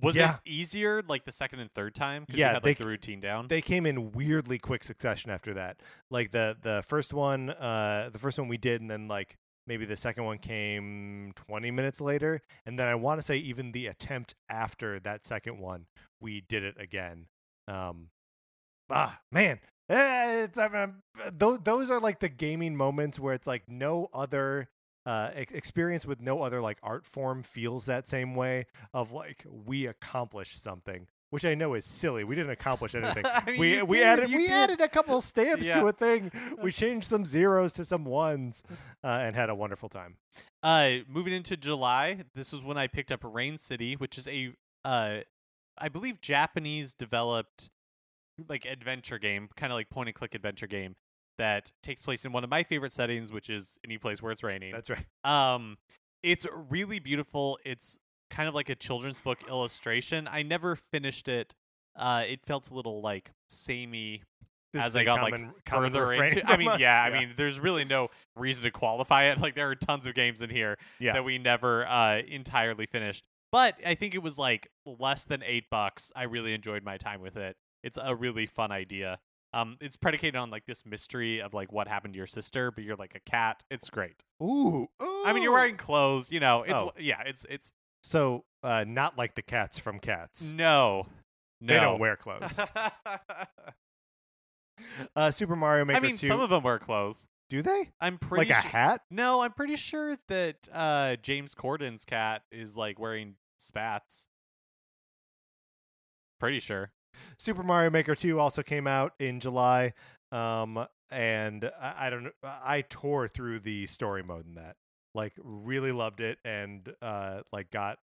Was Yeah. it easier like the second and third time? Yeah, you had like c- the routine down. They came in weirdly quick succession after that. Like the the first one, uh, the first one we did, and then like maybe the second one came 20 minutes later, and then I want to say even the attempt after that second one, we did it again. Um, ah, man, Eh, it's, um, those those are like the gaming moments where it's like no other uh experience with no other like art form feels that same way of like we accomplished something which i know is silly. We didn't accomplish anything. I mean, we we did, added we did. added a couple stamps Yeah. to a thing. We changed some zeros to some ones uh, and had a wonderful time. Uh, moving into July, this was when I picked up Rain City, which is a, uh, I believe Japanese developed like adventure game, kind of like point and click adventure game that takes place in one of my favorite settings, which is any place where it's raining. that's right Um, it's really beautiful. It's kind of like a children's book illustration. I never finished it. Uh, it felt a little like samey This as I got common- like further into. I mean, us, yeah, I mean, there's really no reason to qualify it. Like there are tons of games in here Yeah. that we never uh entirely finished. But I think it was like less than eight bucks. I really enjoyed my time with it. It's a really fun idea. Um, it's predicated on like this mystery of like what happened to your sister, but you're like a cat. It's great. ooh, I mean, you're wearing clothes. You know, it's Oh. yeah, it's it's so uh not like the cats from cats no, no. they don't wear clothes uh super mario maker I mean, 2 some of them wear clothes. do they I'm pretty like a su- hat No, I'm pretty sure that uh, James Corden's cat is like wearing spats. Pretty sure. Super Mario Maker 2 also came out in July. Um, and I, I don't know. I tore through the story mode in that. Like, really loved it and uh, like got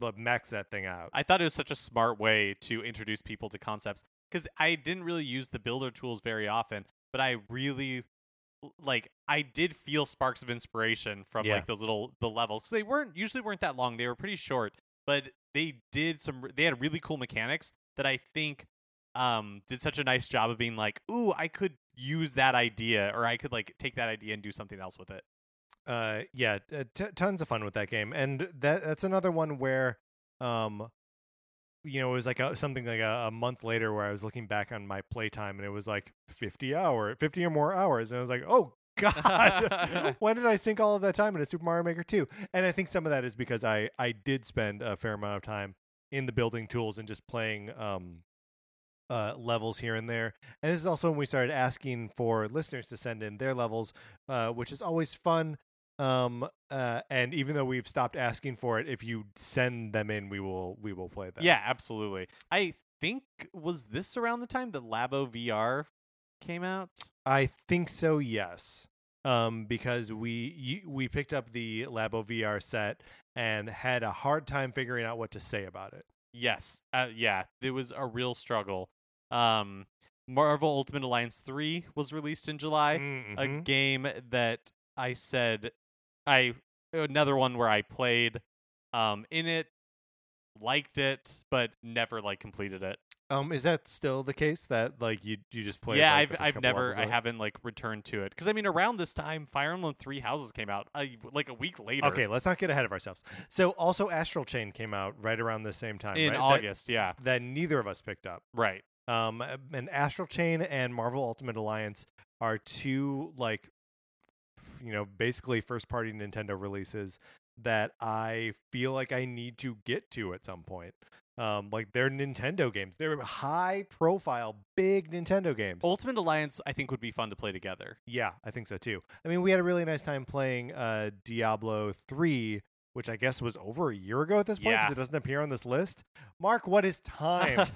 the max that thing out. I thought it was such a smart way to introduce people to concepts because I didn't really use the builder tools very often, but I really like I did feel sparks of inspiration from Yeah. like those little the levels 'cause they weren't usually weren't that long. They were pretty short, but they did some they had really cool mechanics that I think um did such a nice job of being like, "Ooh, I could use that idea or I could like take that idea and do something else with it." uh yeah uh, t- tons of fun with that game and that that's another one where um you know it was like a, something like a, a month later where i was looking back on my playtime and it was like 50 hour 50 or more hours and i was like oh god when did i sink all of that time into super mario maker 2 and i think some of that is because i i did spend a fair amount of time in the building tools and just playing um uh, levels here and there. And this is also when we started asking for listeners to send in their levels, uh, which is always fun. Um, uh, and even though we've stopped asking for it, if you send them in, we will we will play them. Yeah, absolutely. I think was this around the time that Labo VR came out? I think so. Yes. Um, because we we picked up the Labo VR set and had a hard time figuring out what to say about it. Yes. Uh, yeah, it was a real struggle. Um, Marvel Ultimate Alliance 3 was released in July, a Mhm. game that I said I another one where I played um in it, liked it, but never like completed it. Um, is that still the case that like you you just play? yeah, like, I've I've never I haven't like returned to it because I mean around this time Fire Emblem Three Houses came out uh, like a week later. Okay, let's not get ahead of ourselves. So also Astral Chain came out right around the same time in right? That- August, yeah, that, neither of us picked up. right. Um, and Astral Chain and Marvel Ultimate Alliance are two like, you know, basically first party Nintendo releases that I feel like I need to get to at some point. Um, like they're Nintendo games. They're high profile, big Nintendo games. Ultimate Alliance I think would be fun to play together. Yeah, I think so too. I mean, we had a really nice time playing uh, Diablo 3, which I guess was over a year ago at this point because Yeah. it doesn't appear on this list. Mark, what is time?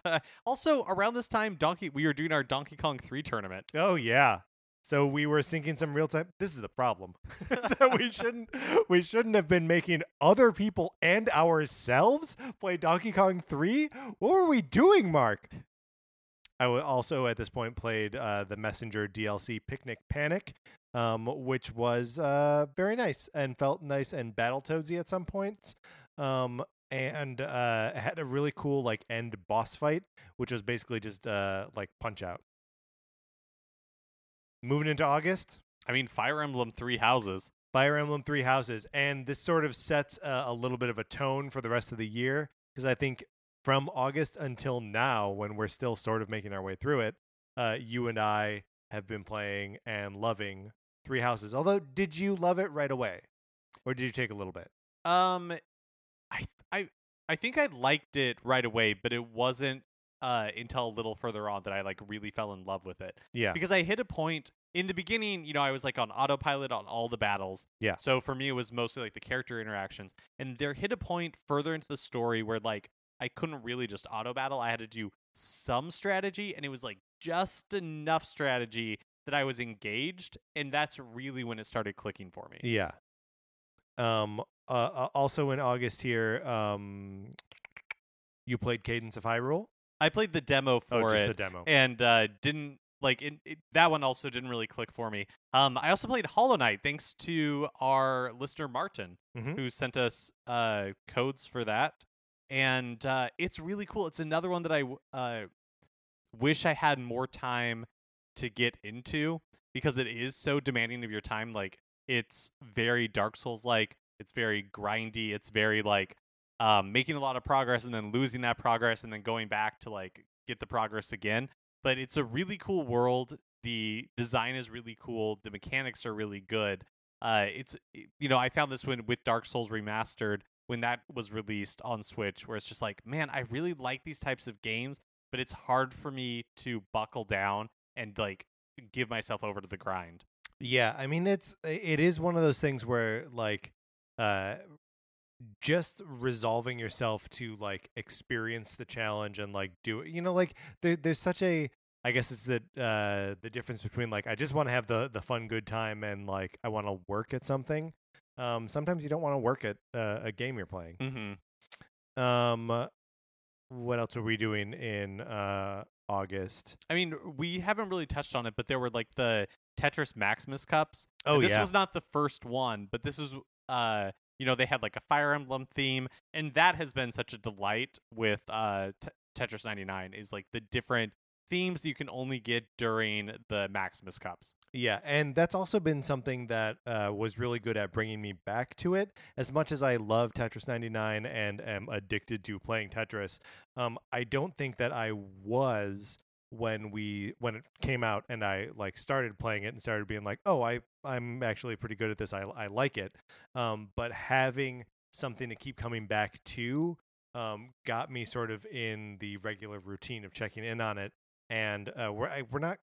also, around this time, Donkey we were doing our Donkey Kong 3 tournament. oh, yeah. So we were sinking some real time. This is the problem. so we shouldn't we shouldn't have been making other people and ourselves play Donkey Kong 3. What were we doing, Mark? I also at this point played uh, the Messenger DLC Picnic Panic, um, which was uh, very nice and felt nice and Battletoadsy at some points. Um, and uh, had a really cool like end boss fight, which was basically just uh, like punch out. Moving into August, I mean, Fire Emblem Three Houses. Fire Emblem Three Houses, and this sort of sets a, a little bit of a tone for the rest of the year because I think from August until now, when we're still sort of making our way through it, uh, you and I have been playing and loving Three Houses. Although, did you love it right away, or did you take a little bit? Um, I I I think I liked it right away, but it wasn't uh until a little further on that I like really fell in love with it. Yeah, because I hit a point in the beginning, you know, I was like on autopilot on all the battles. Yeah. So for me, it was mostly like the character interactions. And there hit a point further into the story where like I couldn't really just auto battle. I had to do some strategy, and it was like just enough strategy that I was engaged. And that's really when it started clicking for me. yeah. Um. Uh, uh, also in August here, um, you played Cadence of Hyrule. I played the demo Oh, for just it the demo. and uh, didn't like it, it, that one also didn't really click for me. Um, I also played Hollow Knight thanks to our listener Martin, Mhm. who sent us uh, codes for that, and uh, it's really cool. It's another one that I uh, wish I had more time to get into because it is so demanding of your time. Like it's very Dark Souls like. It's very grindy. It's very like um, making a lot of progress and then losing that progress and then going back to like get the progress again. But it's a really cool world. The design is really cool. The mechanics are really good. Uh, it's you know I found this one with Dark Souls remastered when that was released on Switch, where it's just like, man, I really like these types of games, but it's hard for me to buckle down and like give myself over to the grind. Yeah, I mean it's it is one of those things where like uh just resolving yourself to like experience the challenge and like do it you know like there, there's such a I guess it's the uh the difference between like I just want to have the the fun good time and like I want to work at something. Um sometimes you don't want to work at uh, a game you're playing. Mm-hmm. Um what else are we doing in uh August? I mean, we haven't really touched on it, but there were like the Tetris Maximus cups. Oh And this yeah. was not the first one, but this is uh you know they had like a Fire Emblem theme, and that has been such a delight with uh T- Tetris 99 is like the different themes you can only get during the Maximus cups. Yeah, and that's also been something that uh, was really good at bringing me back to it. As much as I love Tetris 99 and am addicted to playing Tetris, um, I don't think that I was when we when it came out and I like started playing it and started being like, oh, I I'm actually pretty good at this. I I like it. Um, but having something to keep coming back to um, got me sort of in the regular routine of checking in on it and uh, we're I, we're not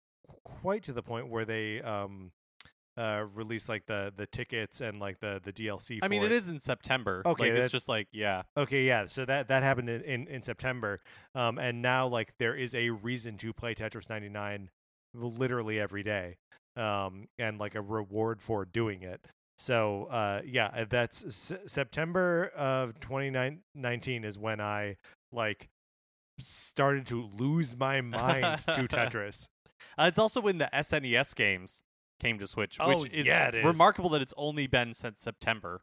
quite to the point where they um uh release like the the tickets and like the the DLC. I mean, for it is in September. Okay, like, it's just like yeah, Okay, yeah. So that that happened in, in in September, um, and now like there is a reason to play Tetris 99 literally every day, um, and like a reward for doing it. So uh, yeah, uh, that's S- September of 2019 is when I like started to lose my mind to Tetris. Uh, it's also when the SNES games came to Switch, Oh, which is, yeah, is. remarkable that it's only been since September.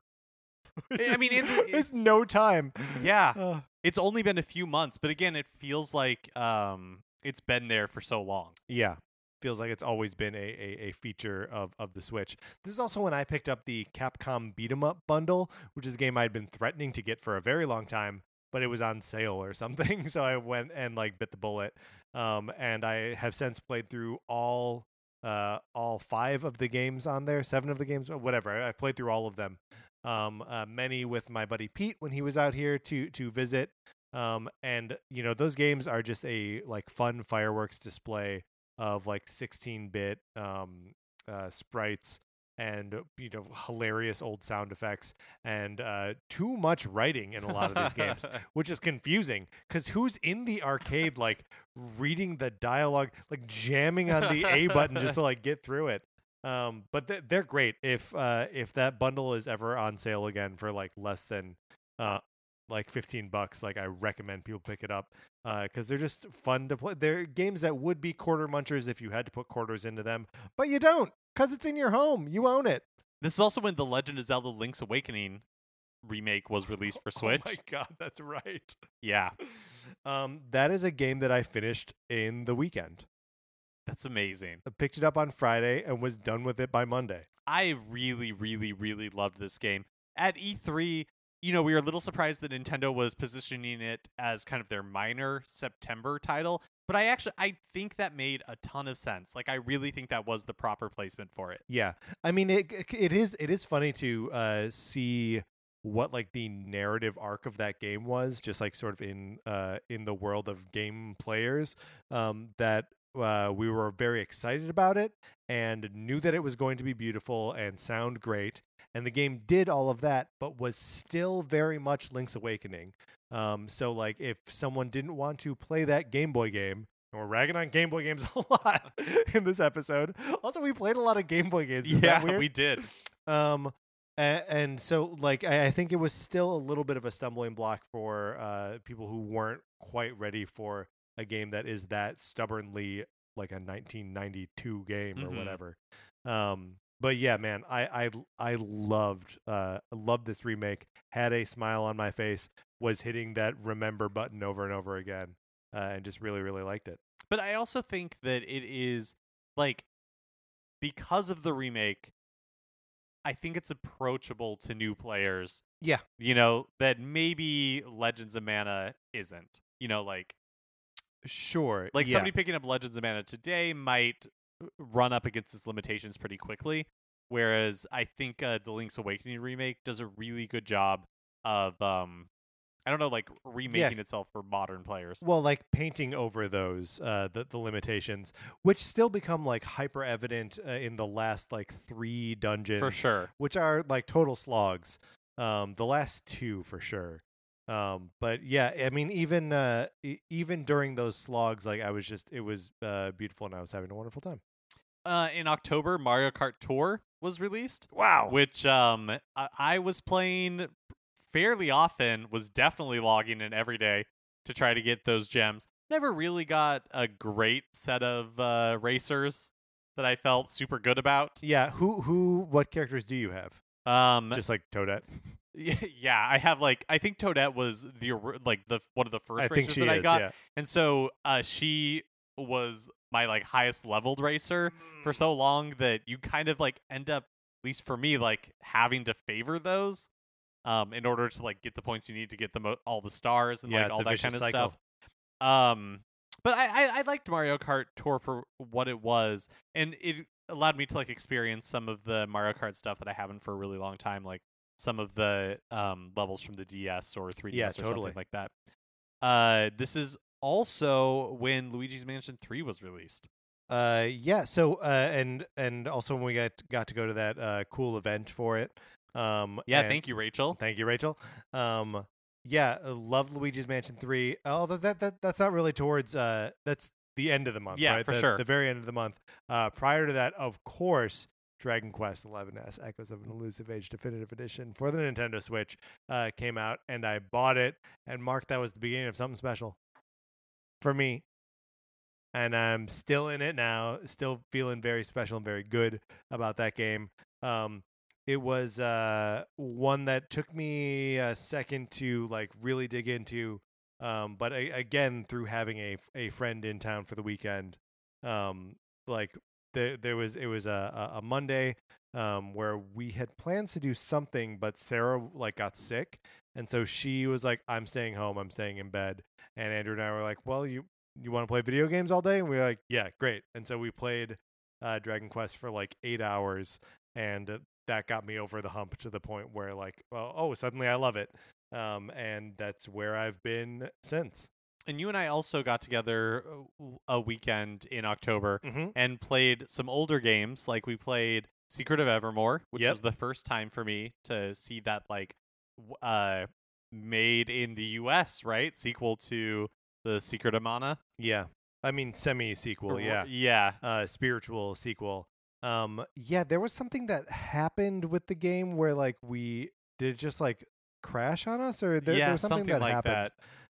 I mean, it- it- it's no time. Yeah, Ugh. it's only been a few months, but again, it feels like um, it's been there for so long. Yeah. Feels like it's always been a, a, a feature of, of the Switch. This is also when I picked up the Capcom Beat 'em Up bundle, which is a game I'd been threatening to get for a very long time, but it was on sale or something. So I went and like bit the bullet. Um, and I have since played through all uh all five of the games on there, seven of the games, whatever. I- I've played through all of them. Um, uh, many with my buddy Pete when he was out here to to visit. Um, and you know those games are just a like fun fireworks display of like 16-bit um, uh, sprites and you know hilarious old sound effects and uh, too much writing in a lot of these games, which is confusing because who's in the arcade like reading the dialogue, like jamming on the A button just to like get through it. Um, but th- they're great. If uh, if that bundle is ever on sale again for like less than uh, like 15 bucks, like I recommend people pick it up because they're just fun to play. They're games that would be quarter munchers if you had to put quarters into them, but you don't because it's in your home. You own it. This is also when the Legend of Zelda: Link's Awakening remake was released for Switch. Oh my god, that's right. Yeah, Um, that is a game that I finished in the weekend. that's amazing. I picked it up on Friday and was done with it by Monday. I really, really, really loved this game. At E3, you know, we were a little surprised that Nintendo was positioning it as kind of their minor September title, but I actually I think that made a ton of sense. Like I really think that was the proper placement for it. Yeah, I mean it. It is. It is funny to uh, see what like the narrative arc of that game was, just like sort of in uh, in the world of game players. Um, that uh, we were very excited about it and knew that it was going to be beautiful and sound great. And the game did all of that, but was still very much Link's Awakening. Um, so like if someone didn't want to play that Game Boy game, and we're ragging on Game Boy games a lot in this episode. Also, we played a lot of Game Boy games. Is yeah, that weird? we did. Um, and, and so like I, I think it was still a little bit of a stumbling block for uh people who weren't quite ready for a game that is that stubbornly like a 1992 game or Mhm. whatever. Um, but yeah, man, I I I loved uh loved this remake. Had a smile on my face. Was hitting that remember button over and over again, uh, and just really really liked it. But I also think that it is like because of the remake, I think it's approachable to new players. Yeah. You know, that maybe Legends of Mana isn't. You know, like Sure, like yeah. somebody picking up Legends of Mana today might uh, run up against its limitations pretty quickly. Whereas I think uh, the Link's Awakening remake does a really good job of um I don't know, like remaking itself for modern players. well like painting over those uh the, the limitations which still become like hyper evident uh, in the last like three dungeons For sure. which are like total slogs um the last two for sure um but yeah i mean even uh e- even during those slogs like i was just it was uh beautiful and i was having a wonderful time. Uh, in October, Mario Kart Tour was released. wow. which um I, I was playing fairly often was definitely logging in every day to try to get those gems. Never really got a great set of uh racers that i felt super good about. Yeah who who what characters do you have? Um just like toadette yeah i have like i think toadette was the like the one of the first i racers that is i got yeah. and so uh she was my like highest leveled racer for so long that you kind of like end up at least for me like having to favor those um in order to like get the points you need to get the mo- all the stars and Yeah, like all that kind of cycle. stuff um but I, I i liked mario kart tour for what it was and it allowed me to like experience some of the mario kart stuff that i haven't for a really long time like some of the um levels from the ds or 3ds Yeah, or totally. something like that uh this is also when luigi's mansion 3 was released Uh, yeah. So, uh, and and also when we got got to go to that uh cool event for it. Um, yeah thank you rachel thank you, Rachel. Um, yeah, love Luigi's Mansion Three. Although that that that's not really towards uh that's the end of the month. Yeah, right? for the, sure. The very end of the month. Uh, prior to that, of course. Dragon Quest XI-S Echoes of an Elusive Age Definitive Edition for the Nintendo Switch uh, came out, and I bought it. And Mark, that was the beginning of something special for me and I'm still in it now. Still feeling very special and very good about that game. Um, it was uh, one that took me a second to like really dig into, um, but a- again through having a a friend in town for the weekend, um, like there there was it was a a, Monday um, where we had plans to do something, but Sarah like got sick, and so she was like, "I'm staying home. I'm staying in bed." And Andrew and I were like, "Well, you you want to play video games all day?" And we were like, "Yeah, great." And so we played uh, Dragon Quest for like eight hours, and uh, that got me over the hump to the point where like, well, oh, suddenly I love it. Um, and that's where I've been since. And you and I also got together a weekend in October Mm-hmm. and played some older games. Like we played Secret of Evermore, which Yep. was the first time for me to see that like uh made in the US, right? Sequel to the Secret of Mana. Yeah, I mean semi sequel. Yeah, Yeah. uh, spiritual sequel. Um, yeah, there was something that happened with the game where like we did it just like crash on us, or there, yeah, there was something, that like happened that.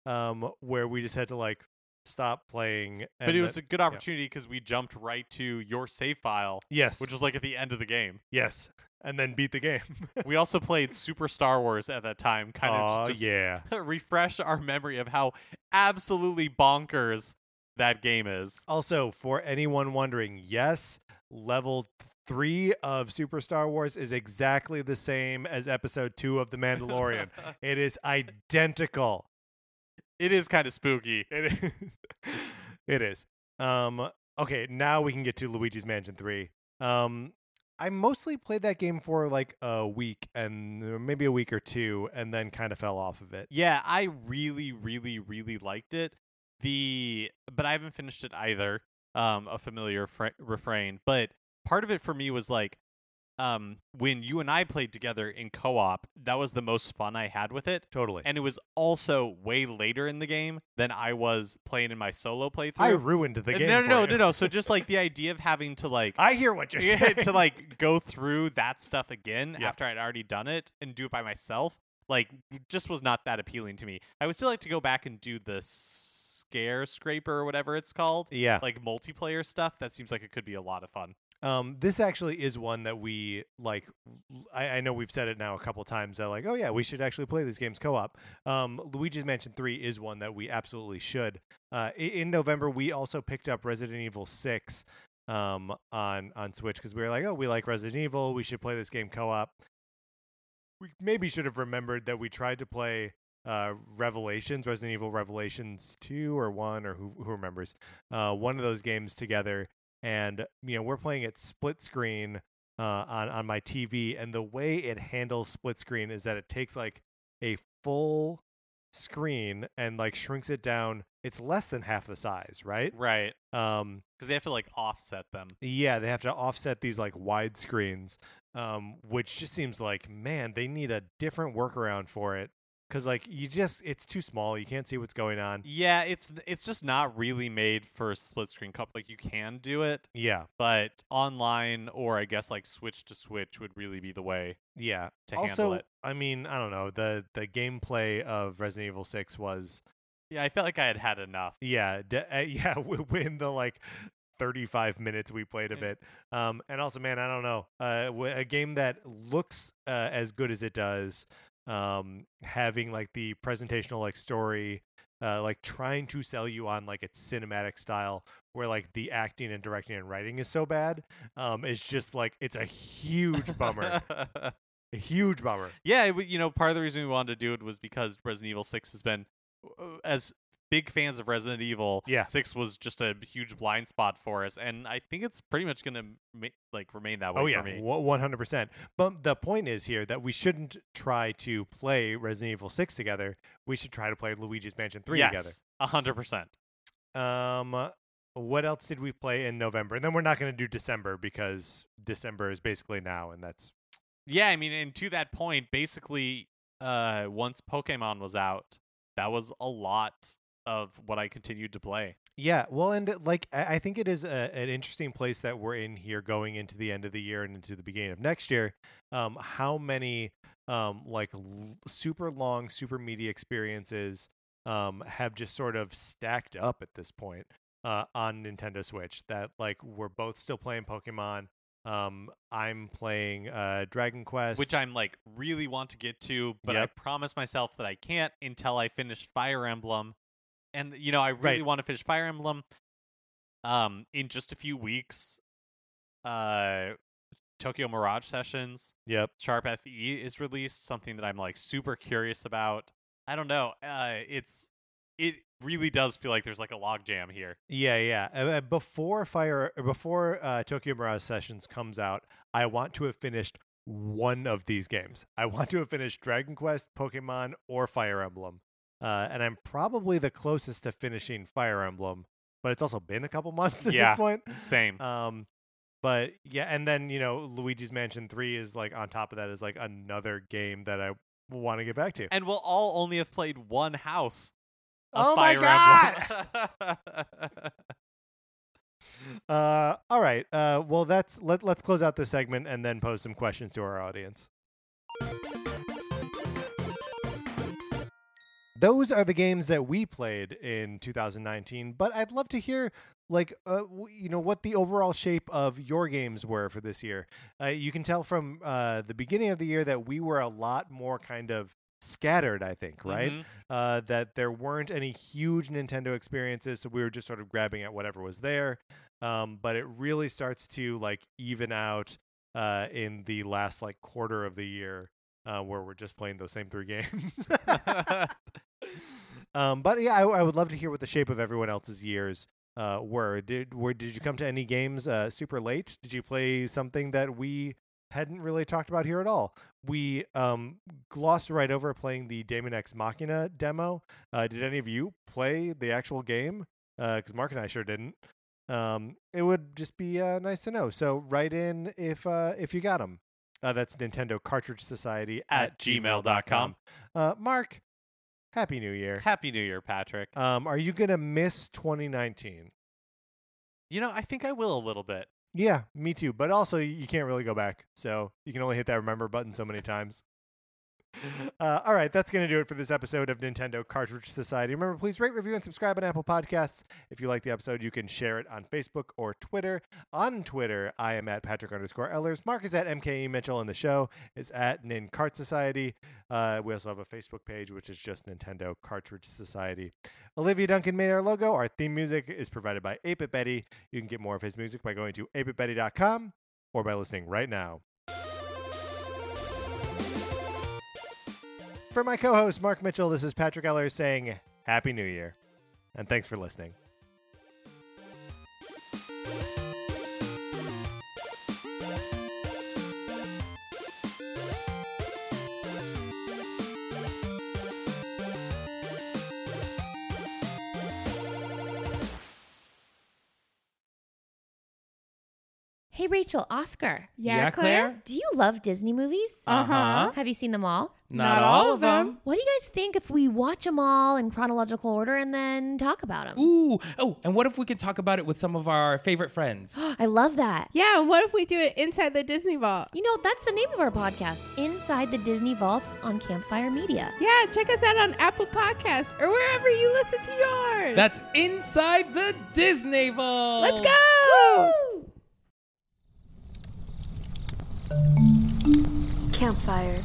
Um, where we just had to like stop playing. But it was that- a good opportunity because we jumped right to your save file, yes, which was like at the end of the game. yes, and then beat the game. we also played Super Star Wars at that time, kind of to just yeah. refresh our memory of how absolutely bonkers that game is. Also, for anyone wondering, yes, level three of Super Star Wars is exactly the same as episode two of The Mandalorian. it is identical. It is kind of spooky. It is. it is. Um, okay, now we can get to Luigi's Mansion 3. Um, I mostly played that game for like a week and uh, maybe a week or two and then kind of fell off of it. Yeah, I really, really, really liked it. The but I haven't finished it either. Um, a familiar fr- refrain, but part of it for me was like, um, when you and I played together in co-op, that was the most fun I had with it. Totally. And it was also way later in the game than I was playing in my solo playthrough. I ruined the Uh, game. no, no, no, no, no. So just like the idea of having to like I hear what you're saying. to like go through that stuff again Yeah. after I'd already done it and do it by myself, like just was not that appealing to me. I would still like to go back and do the ScareScraper or whatever it's called. yeah. Like multiplayer stuff. That seems like it could be a lot of fun. Um, this actually is one that we like. I know we've said it now a couple times that like, oh yeah, we should actually play these games co-op. Um, Luigi's Mansion Three is one that we absolutely should. Uh, in November, we also picked up Resident Evil Six um, on on Switch because we were like, oh, we like Resident Evil, we should play this game co-op. We maybe should have remembered that we tried to play uh, Revelations, Resident Evil Revelations two or one or who who remembers uh, one of those games together and you know we're playing it split screen uh, on on my TV, and the way it handles split screen is that it takes like a full screen and like shrinks it down. It's less than half the size, right? Right. Um, Because they have to like offset them. yeah, they have to offset these like wide screens, um, which just seems like man, they need a different workaround for it. Cause like you just, it's too small. You can't see what's going on. Yeah, it's it's just not really made for split screen cup. Like you can do it, Yeah, but online or I guess like switch to switch would really be the way. yeah. To also, handle it. I mean, I don't know. The the gameplay of Resident Evil Six was Yeah, I felt like I had had enough. Yeah, d- uh, yeah. w- Within the like 35 minutes we played of it, um, and also, man, I don't know, uh, w- a game that looks uh, as good as it does, um, having like the presentational like story, uh, like trying to sell you on like its cinematic style, where like the acting and directing and writing is so bad, um, it's just like it's a huge bummer, a huge bummer. yeah, it, you know, part of the reason we wanted to do it was because Resident Evil Six has been, uh, as big fans of Resident Evil, Yeah. Six was just a huge blind spot for us, and I think it's pretty much gonna ma- like remain that way Oh for yeah, me. one hundred percent. But the point is here that we shouldn't try to play Resident Evil Six together. We should try to play Luigi's Mansion Three yes, a hundred percent. Um, what else did we play in November? And then we're not going to do December because December is basically now, and that's Yeah, I mean, and to that point, basically, uh, once Pokemon was out, that was a lot of what I continued to play. yeah. Well, and like I think it is a, an interesting place that we're in here, going into the end of the year and into the beginning of next year. Um, how many um like l- super long, super media experiences um have just sort of stacked up at this point uh on Nintendo Switch that like we're both still playing Pokemon. Um, I'm playing uh Dragon Quest, which I'm like really want to get to, but I promise myself that I can't until I finish Fire Emblem. And you know, I really Right. want to finish Fire Emblem um in just a few weeks. Uh Tokyo Mirage Sessions, yep. Sharp FE is released, something that I'm like super curious about. I don't know. Uh it's it really does feel like there's like a logjam here. Yeah, yeah. Uh, before Fire, before uh, Tokyo Mirage Sessions comes out, I want to have finished one of these games. I want to have finished Dragon Quest, Pokemon, or Fire Emblem. Uh, and I'm probably the closest to finishing Fire Emblem, but it's also been a couple months at Yeah. this point. Same. Um, but yeah, and then you know, Luigi's Mansion Three is like on top of that is like another game that I want to get back to. and we'll all only have played one house. Of Oh my god! Uh, all right. Uh, well, that's let let's close out this segment and then pose some questions to our audience. Those are the games that we played in 2019. But I'd love to hear, like, uh, you know, what the overall shape of your games were for this year. Uh, you can tell from uh, the beginning of the year that we were a lot more kind of scattered. I think, right? Mhm. uh, that there weren't any huge Nintendo experiences, so we were just sort of grabbing at whatever was there. Um, but it really starts to like even out uh, in the last like quarter of the year, uh, where we're just playing those same three games. um, but yeah, I, I would love to hear what the shape of everyone else's years uh, were. Did were did you come to any games uh, super late? Did you play something that we hadn't really talked about here at all? We um, glossed right over playing the Daemon X Machina demo. Uh, did any of you play the actual game? Because Mark and I sure didn't. Um, it would just be uh, nice to know. So write in if uh, if you got them. Uh, that's Nintendo Cartridge Society At gmail.com. Uh, Mark, Happy New Year. Happy New Year, Patrick. Um, are you gonna miss 2019? You know, I think I will a little bit. Yeah, me too. But also, you can't really go back, so you can only hit that remember button so many times. Uh, all right, that's going to do it for this episode of Nintendo Cartridge Society. Remember, please rate, review, and subscribe on Apple Podcasts. If you like the episode, you can share it on Facebook or Twitter. On Twitter, I am at Patrick underscore Ellers. Mark is at MKE Mitchell, and the show is at Nin Cart Society. Uh, we also have a Facebook page, which is just Nintendo Cartridge Society. Olivia Duncan made our logo. Our theme music is provided by 8 Betty. You can get more of his music by going to 8bitbetty.com or by listening right now. For my co host, Mark Mitchell, this is Patrick Eller saying Happy New Year. And thanks for listening. Rachel, Oscar. Yeah, Yeah, Claire? Claire? Do you love Disney movies? Uh huh. Uh-huh. Have you seen them all? Not, all of them. What do you guys think if we watch them all in chronological order and then talk about them? Ooh. Oh, and what if we could talk about it with some of our favorite friends? I love that. Yeah, and what if we do it inside the Disney Vault? You know, that's the name of our podcast, Inside the Disney Vault on Campfire Media. Yeah, check us out on Apple Podcasts or wherever you listen to yours. That's inside the Disney Vault. Let's go! Woo! Campfire.